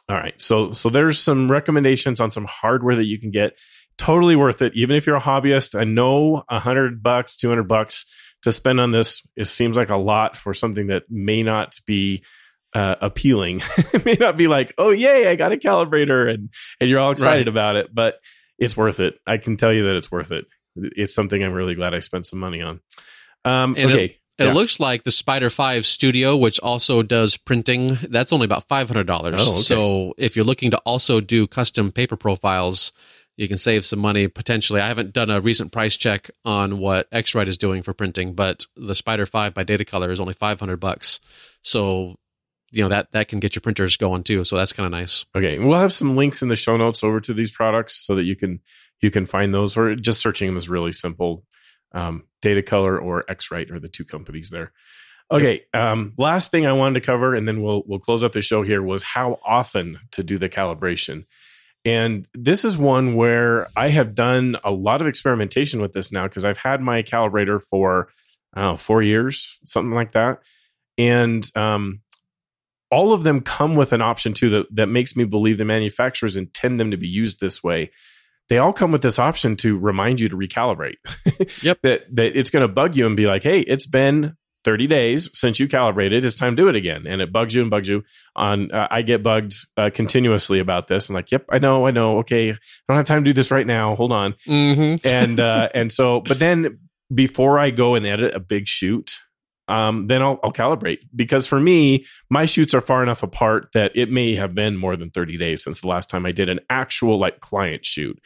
All right. So so there's some recommendations on some hardware that you can get totally worth it. Even if you're a hobbyist, I know a hundred bucks, two hundred bucks to spend on this. It seems like a lot for something that may not be uh, appealing. it may not be like, oh yay, I got a calibrator, and and you're all excited right. about it. But it's worth it. I can tell you that it's worth it. It's something I'm really glad I spent some money on. Um, and okay. It, it yeah. looks like the Spyder 5 Studio, which also does printing, that's only about $500. Oh, okay. So if you're looking to also do custom paper profiles, you can save some money potentially. I haven't done a recent price check on what X-Rite is doing for printing, but the Spyder 5 by Datacolor is only 500 bucks. So, you know, that that can get your printers going too. So that's kind of nice. Okay. We'll have some links in the show notes over to these products so that you can you can find those or just searching them is really simple. Um, Datacolor or X-Rite are the two companies there. Okay. Um, last thing I wanted to cover, and then we'll we'll close up the show here, was how often to do the calibration. And this is one where I have done a lot of experimentation with this now because I've had my calibrator for know, four years, something like that. And um, all of them come with an option too that, that makes me believe the manufacturers intend them to be used this way. They all come with this option to remind you to recalibrate. yep. that, that it's going to bug you and be like, hey, it's been 30 days since you calibrated it's time to do it again. And it bugs you and bugs you on uh, i get bugged uh, continuously about this. I'm like yep i know i know. Okay i don't have time to do this right now. Hold on. Mm-hmm. and uh, and so but then before i go and edit a big shoot um, then I'll, I'll calibrate. Because for me my shoots are far enough apart that it may have been more than 30 days since the last time i did an actual like client shoot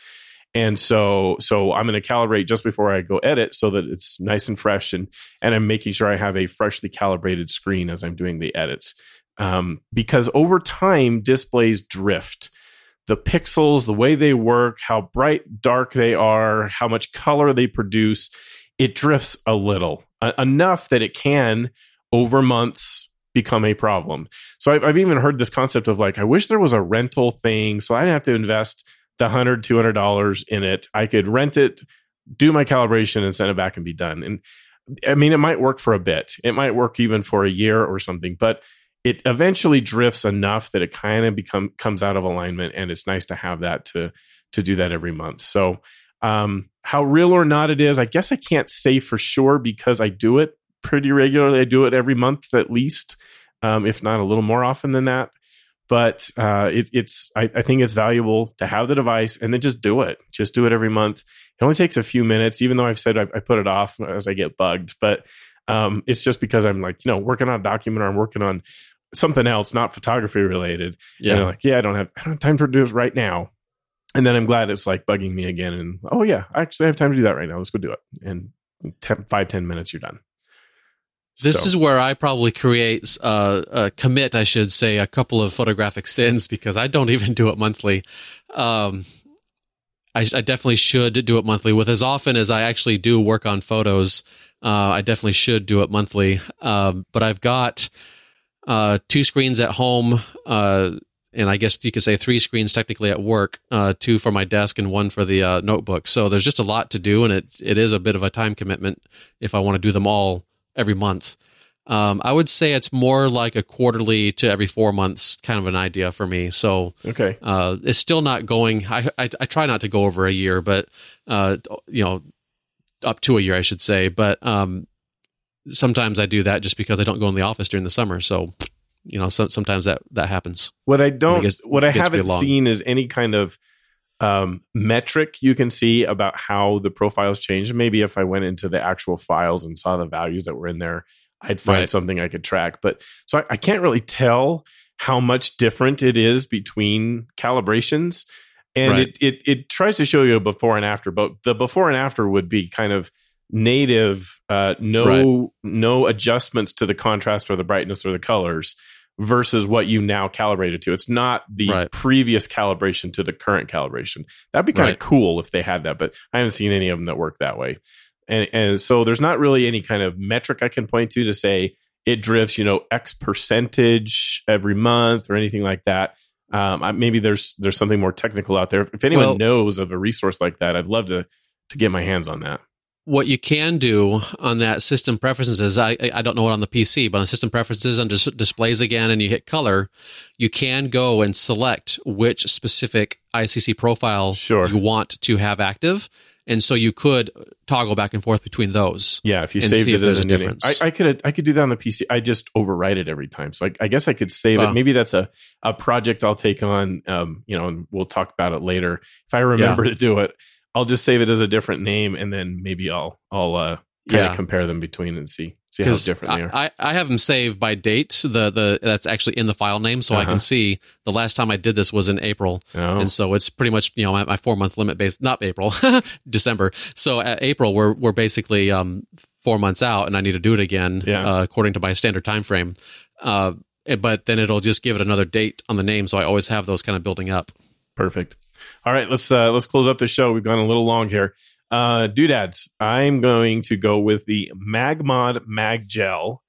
and so so i'm going to calibrate just before i go edit so that it's nice and fresh and and i'm making sure i have a freshly calibrated screen as i'm doing the edits. Um, because over time displays drift. The pixels the way they work how bright dark they are how much color they produce it drifts a little uh, enough that it can over months become a problem. So I've, I've even heard this concept of like i wish there was a rental thing so i didn't have to invest the 100 200 dollars in it i could rent it do my calibration and send it back and be done and I mean, it might work for a bit. It might work even for a year or something, but it eventually drifts enough that it kind of become comes out of alignment, and it's nice to have that to to do that every month. So, um, how real or not it is, I guess I can't say for sure because I do it pretty regularly. I do it every month at least, um, if not a little more often than that. But uh, it, it's I, I think it's valuable to have the device and then just do it. Just do it every month. It only takes a few minutes, even though I've said I, I put it off as I get bugged. But um, it's just because I'm like, you know, working on a document or I'm working on something else, not photography related. Yeah. And like, yeah, I don't have I don't have time to do this right now. And then I'm glad it's like bugging me again. And oh yeah, I actually have time to do that right now. Let's go do it. And 10, five, 10 minutes, you're done. This So- is where I probably create uh, uh, commit, I should say, a couple of photographic sins because I don't even do it monthly. Um, I, I definitely should do it monthly. With as often as I actually do work on photos, uh, I definitely should do it monthly. Um, but I've got uh, two screens at home, uh, and I guess you could say three screens technically at work, uh, two for my desk and one for the uh, notebook. So there's just a lot to do, and it it is a bit of a time commitment if I want to do them all every month. Um, I would say it's more like a quarterly to every four months kind of an idea for me. So Okay. uh, it's still not going. I, I I try not to go over a year, but uh, you know, up to a year, I should say. But um, sometimes I do that just because I don't go in the office during the summer. So you know, so, sometimes that that happens. What I don't, what I gets to be haven't seen is any kind of um, metric you can see about how the profiles change. Maybe if I went into the actual files and saw the values that were in there, I'd find Right. something I could track. But so I, I can't really tell how much different it is between calibrations. And Right. it, it it tries to show you a before and after, but the before and after would be kind of native, uh, no Right. no adjustments to the contrast or the brightness or the colors versus what you now calibrated to. It's not the Right. previous calibration to the current calibration. That'd be kind of Right. cool if they had that, but I haven't seen any of them that work that way. And and so there's not really any kind of metric I can point to to say it drifts, you know, X percentage every month or anything like that. Um, I, maybe there's there's something more technical out there. If anyone Well- knows of a resource like that, I'd love to to get my hands on that. What you can do on that system preferences, I I don't know it on the PC, but on system preferences under displays again, and you hit color, you can go and select which specific ICC profile Sure. you want to have active, and so you could toggle back and forth between those. Yeah, if you and saved it there's as a difference. I, I could I could do that on the PC. I just overwrite it every time. So I, I guess I could save it. Maybe that's a, a project I'll take on. Um, you know, and we'll talk about it later. If I remember to do it, I'll just save it as a different name, and then maybe I'll I'll uh, kind of Yeah. compare them between and see see how different they are. I, I have them saved by date. The the that's actually in the file name, so I Uh-huh. can see the last time I did this was in April. oh, and so it's pretty much you know my, my four month limit based not April December so at April we're we're basically um four months out and I need to do it again Yeah. uh, according to my standard time frame uh but then it'll just give it another date on the name so I always have those kind of building up Perfect. All right, let's uh, let's close up the show. We've gone a little long here. Uh, doodads, I'm going to go with the Magmod Mag Gel,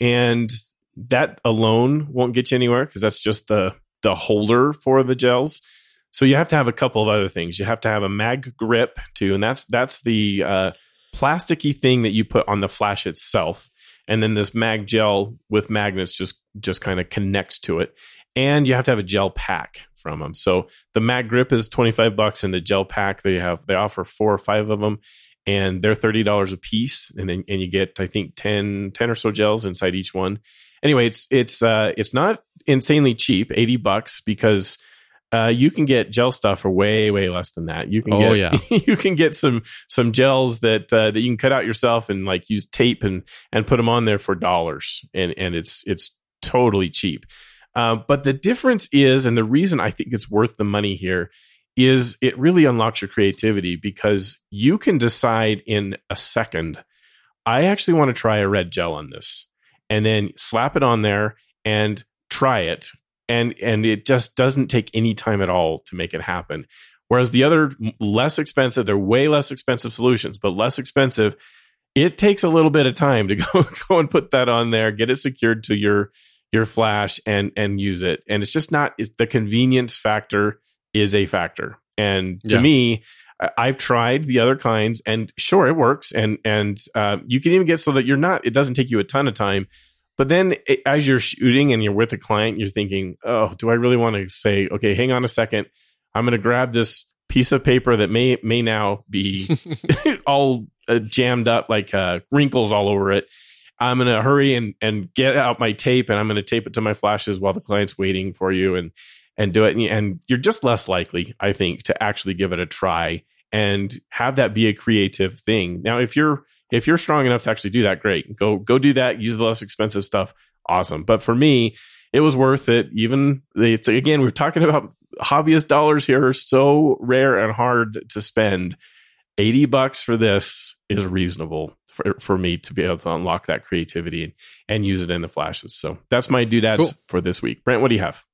and that alone won't get you anywhere because that's just the the holder for the gels. So you have to have a couple of other things. You have to have a mag grip too, and that's that's the uh, plasticky thing that you put on the flash itself, and then this mag gel with magnets just just kind of connects to it. And you have to have a gel pack from them. So the mag grip is 25 bucks and the gel pack they have they offer four or five of them and they're $30 a piece and then and you get I think 10 10 or so gels inside each one. Anyway, it's it's uh it's not insanely cheap, 80 bucks because uh, you can get gel stuff for way, way less than that. You can Oh, get, you can get some some gels that uh, that you can cut out yourself and like use tape and and put them on there for dollars, and and it's it's totally cheap. Uh, but the difference is, and the reason I think it's worth the money here is it really unlocks your creativity because you can decide in a second. I actually want to try a red gel on this, and then slap it on there and try it and and it just doesn't take any time at all to make it happen whereas the other less expensive they're way less expensive solutions but less expensive it takes a little bit of time to go go and put that on there get it secured to your your flash and and use it and it's just not it's, the convenience factor is a factor and to Yeah. me I've tried the other kinds, and sure, it works, and and uh, you can even get so that you're not. It doesn't take you a ton of time, but then it, as you're shooting and you're with a client, you're thinking, oh, do I really want to say, okay, hang on a second, I'm going to grab this piece of paper that may may now be all uh, jammed up like uh, wrinkles all over it. I'm going to hurry and and get out my tape and I'm going to tape it to my flashes while the client's waiting for you and and do it. And you're just less likely, I think, to actually give it a try and have that be a creative thing. Now, if you're if you're strong enough to actually do that, great. Go go do that. Use the less expensive stuff. Awesome. But for me, it was worth it. Even it's again, we're talking about hobbyist dollars here are so rare and hard to spend. 80 bucks for this is reasonable for, for me to be able to unlock that creativity and, and use it in the flashes. So that's my doodads cool. for this week. Brent, what do you have?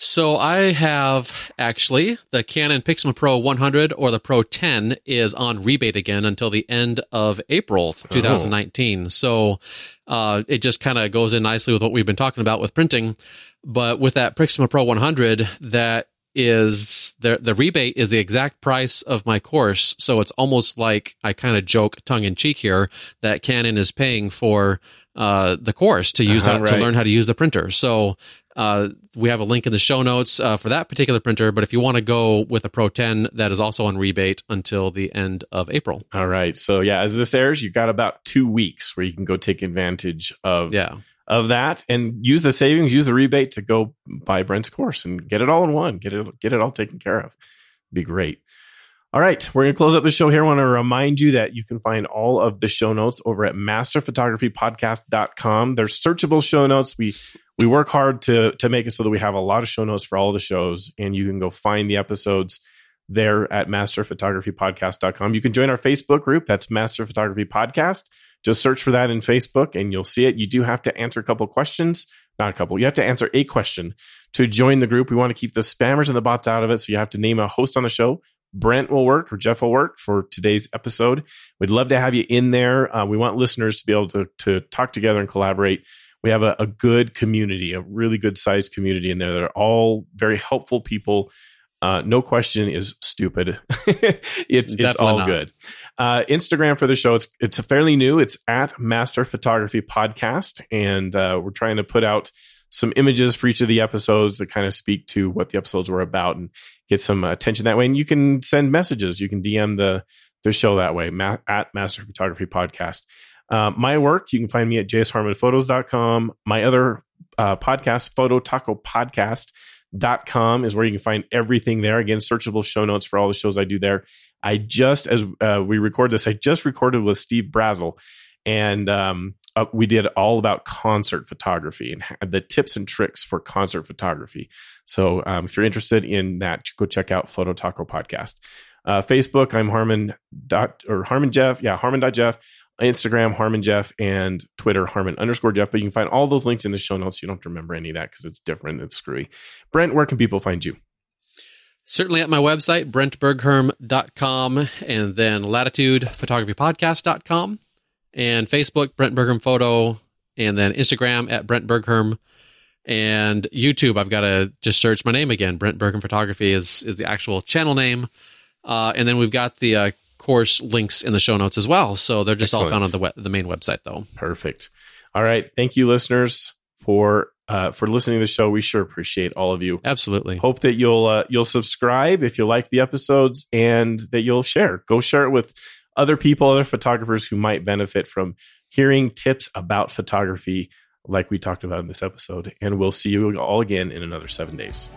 So I have actually the Canon Pixma Pro 100 or the Pro 10 is on rebate again until the end of April 2019. Oh. So uh, it just kind of goes in nicely with what we've been talking about with printing. But with that Pixma Pro 100, that is the the rebate is the exact price of my course. So it's almost like I kind of joke tongue in cheek here that Canon is paying for uh, the course to use uh-huh, right. to learn how to use the printer. So uh, we have a link in the show notes uh, for that particular printer. But if you want to go with a Pro 10, that is also on rebate until the end of April. All right. So yeah, as this airs, you've got about two weeks where you can go take advantage of yeah of that and use the savings, use the rebate to go buy Brent's course and get it all in one. Get it get it all taken care of. Be great. All right, we're going to close up the show here. I want to remind you that you can find all of the show notes over at masterphotographypodcast.com. They're searchable show notes. We we work hard to to make it so that we have a lot of show notes for all the shows and you can go find the episodes there at masterphotographypodcast.com. You can join our Facebook group. That's Master Photography Podcast. Just search for that in Facebook and you'll see it. You do have to answer a couple questions, not a couple. You have to answer a question to join the group. We want to keep the spammers and the bots out of it. So you have to name a host on the show. Brent will work or Jeff will work for today's episode. We'd love to have you in there. Uh, we want listeners to be able to, to talk together and collaborate. We have a, a good community, a really good sized community in there that are all very helpful people. Uh, no question is stupid. it's it's all not. good. Uh, Instagram for the show it's it's fairly new. It's at Master Photography Podcast, and uh, we're trying to put out some images for each of the episodes that kind of speak to what the episodes were about and get some attention that way. And you can send messages. You can DM the the show that way ma- at Master Photography Podcast. Uh, my work, you can find me at jharmonphotos.com. My other uh, podcast, Photo Taco Podcast.com, is where you can find everything there. Again, searchable show notes for all the shows I do there. I just, as uh, we record this, I just recorded with Steve Brazel, and um, uh, we did all about concert photography and the tips and tricks for concert photography. So um, if you're interested in that, go check out Photo Taco Podcast. Uh, Facebook, I'm Harmon dot or Harmon Jeff. Yeah, Harmon dot Jeff. Instagram, Harmon Jeff, and Twitter, Harmon underscore Jeff. But you can find all those links in the show notes. You don't have to remember any of that because it's different. It's screwy. Brent, where can people find you? Certainly at my website, brentbergherm.com, and then latitudephotographypodcast.com and Facebook, Brent Bergherm Photo, and then Instagram at Brent Bergherm, and YouTube. I've got to just search my name again. Brent Bergherm Photography is is the actual channel name, uh, and then we've got the uh, course links in the show notes as well. So they're just Excellent. all found on the web, the main website, though. Perfect. All right, thank you, listeners, for uh, for listening to the show. We sure appreciate all of you. Absolutely. Hope that you'll uh, you'll subscribe if you like the episodes, and that you'll share. Go share it with other people, other photographers who might benefit from hearing tips about photography like we talked about in this episode. And we'll see you all again in another seven days.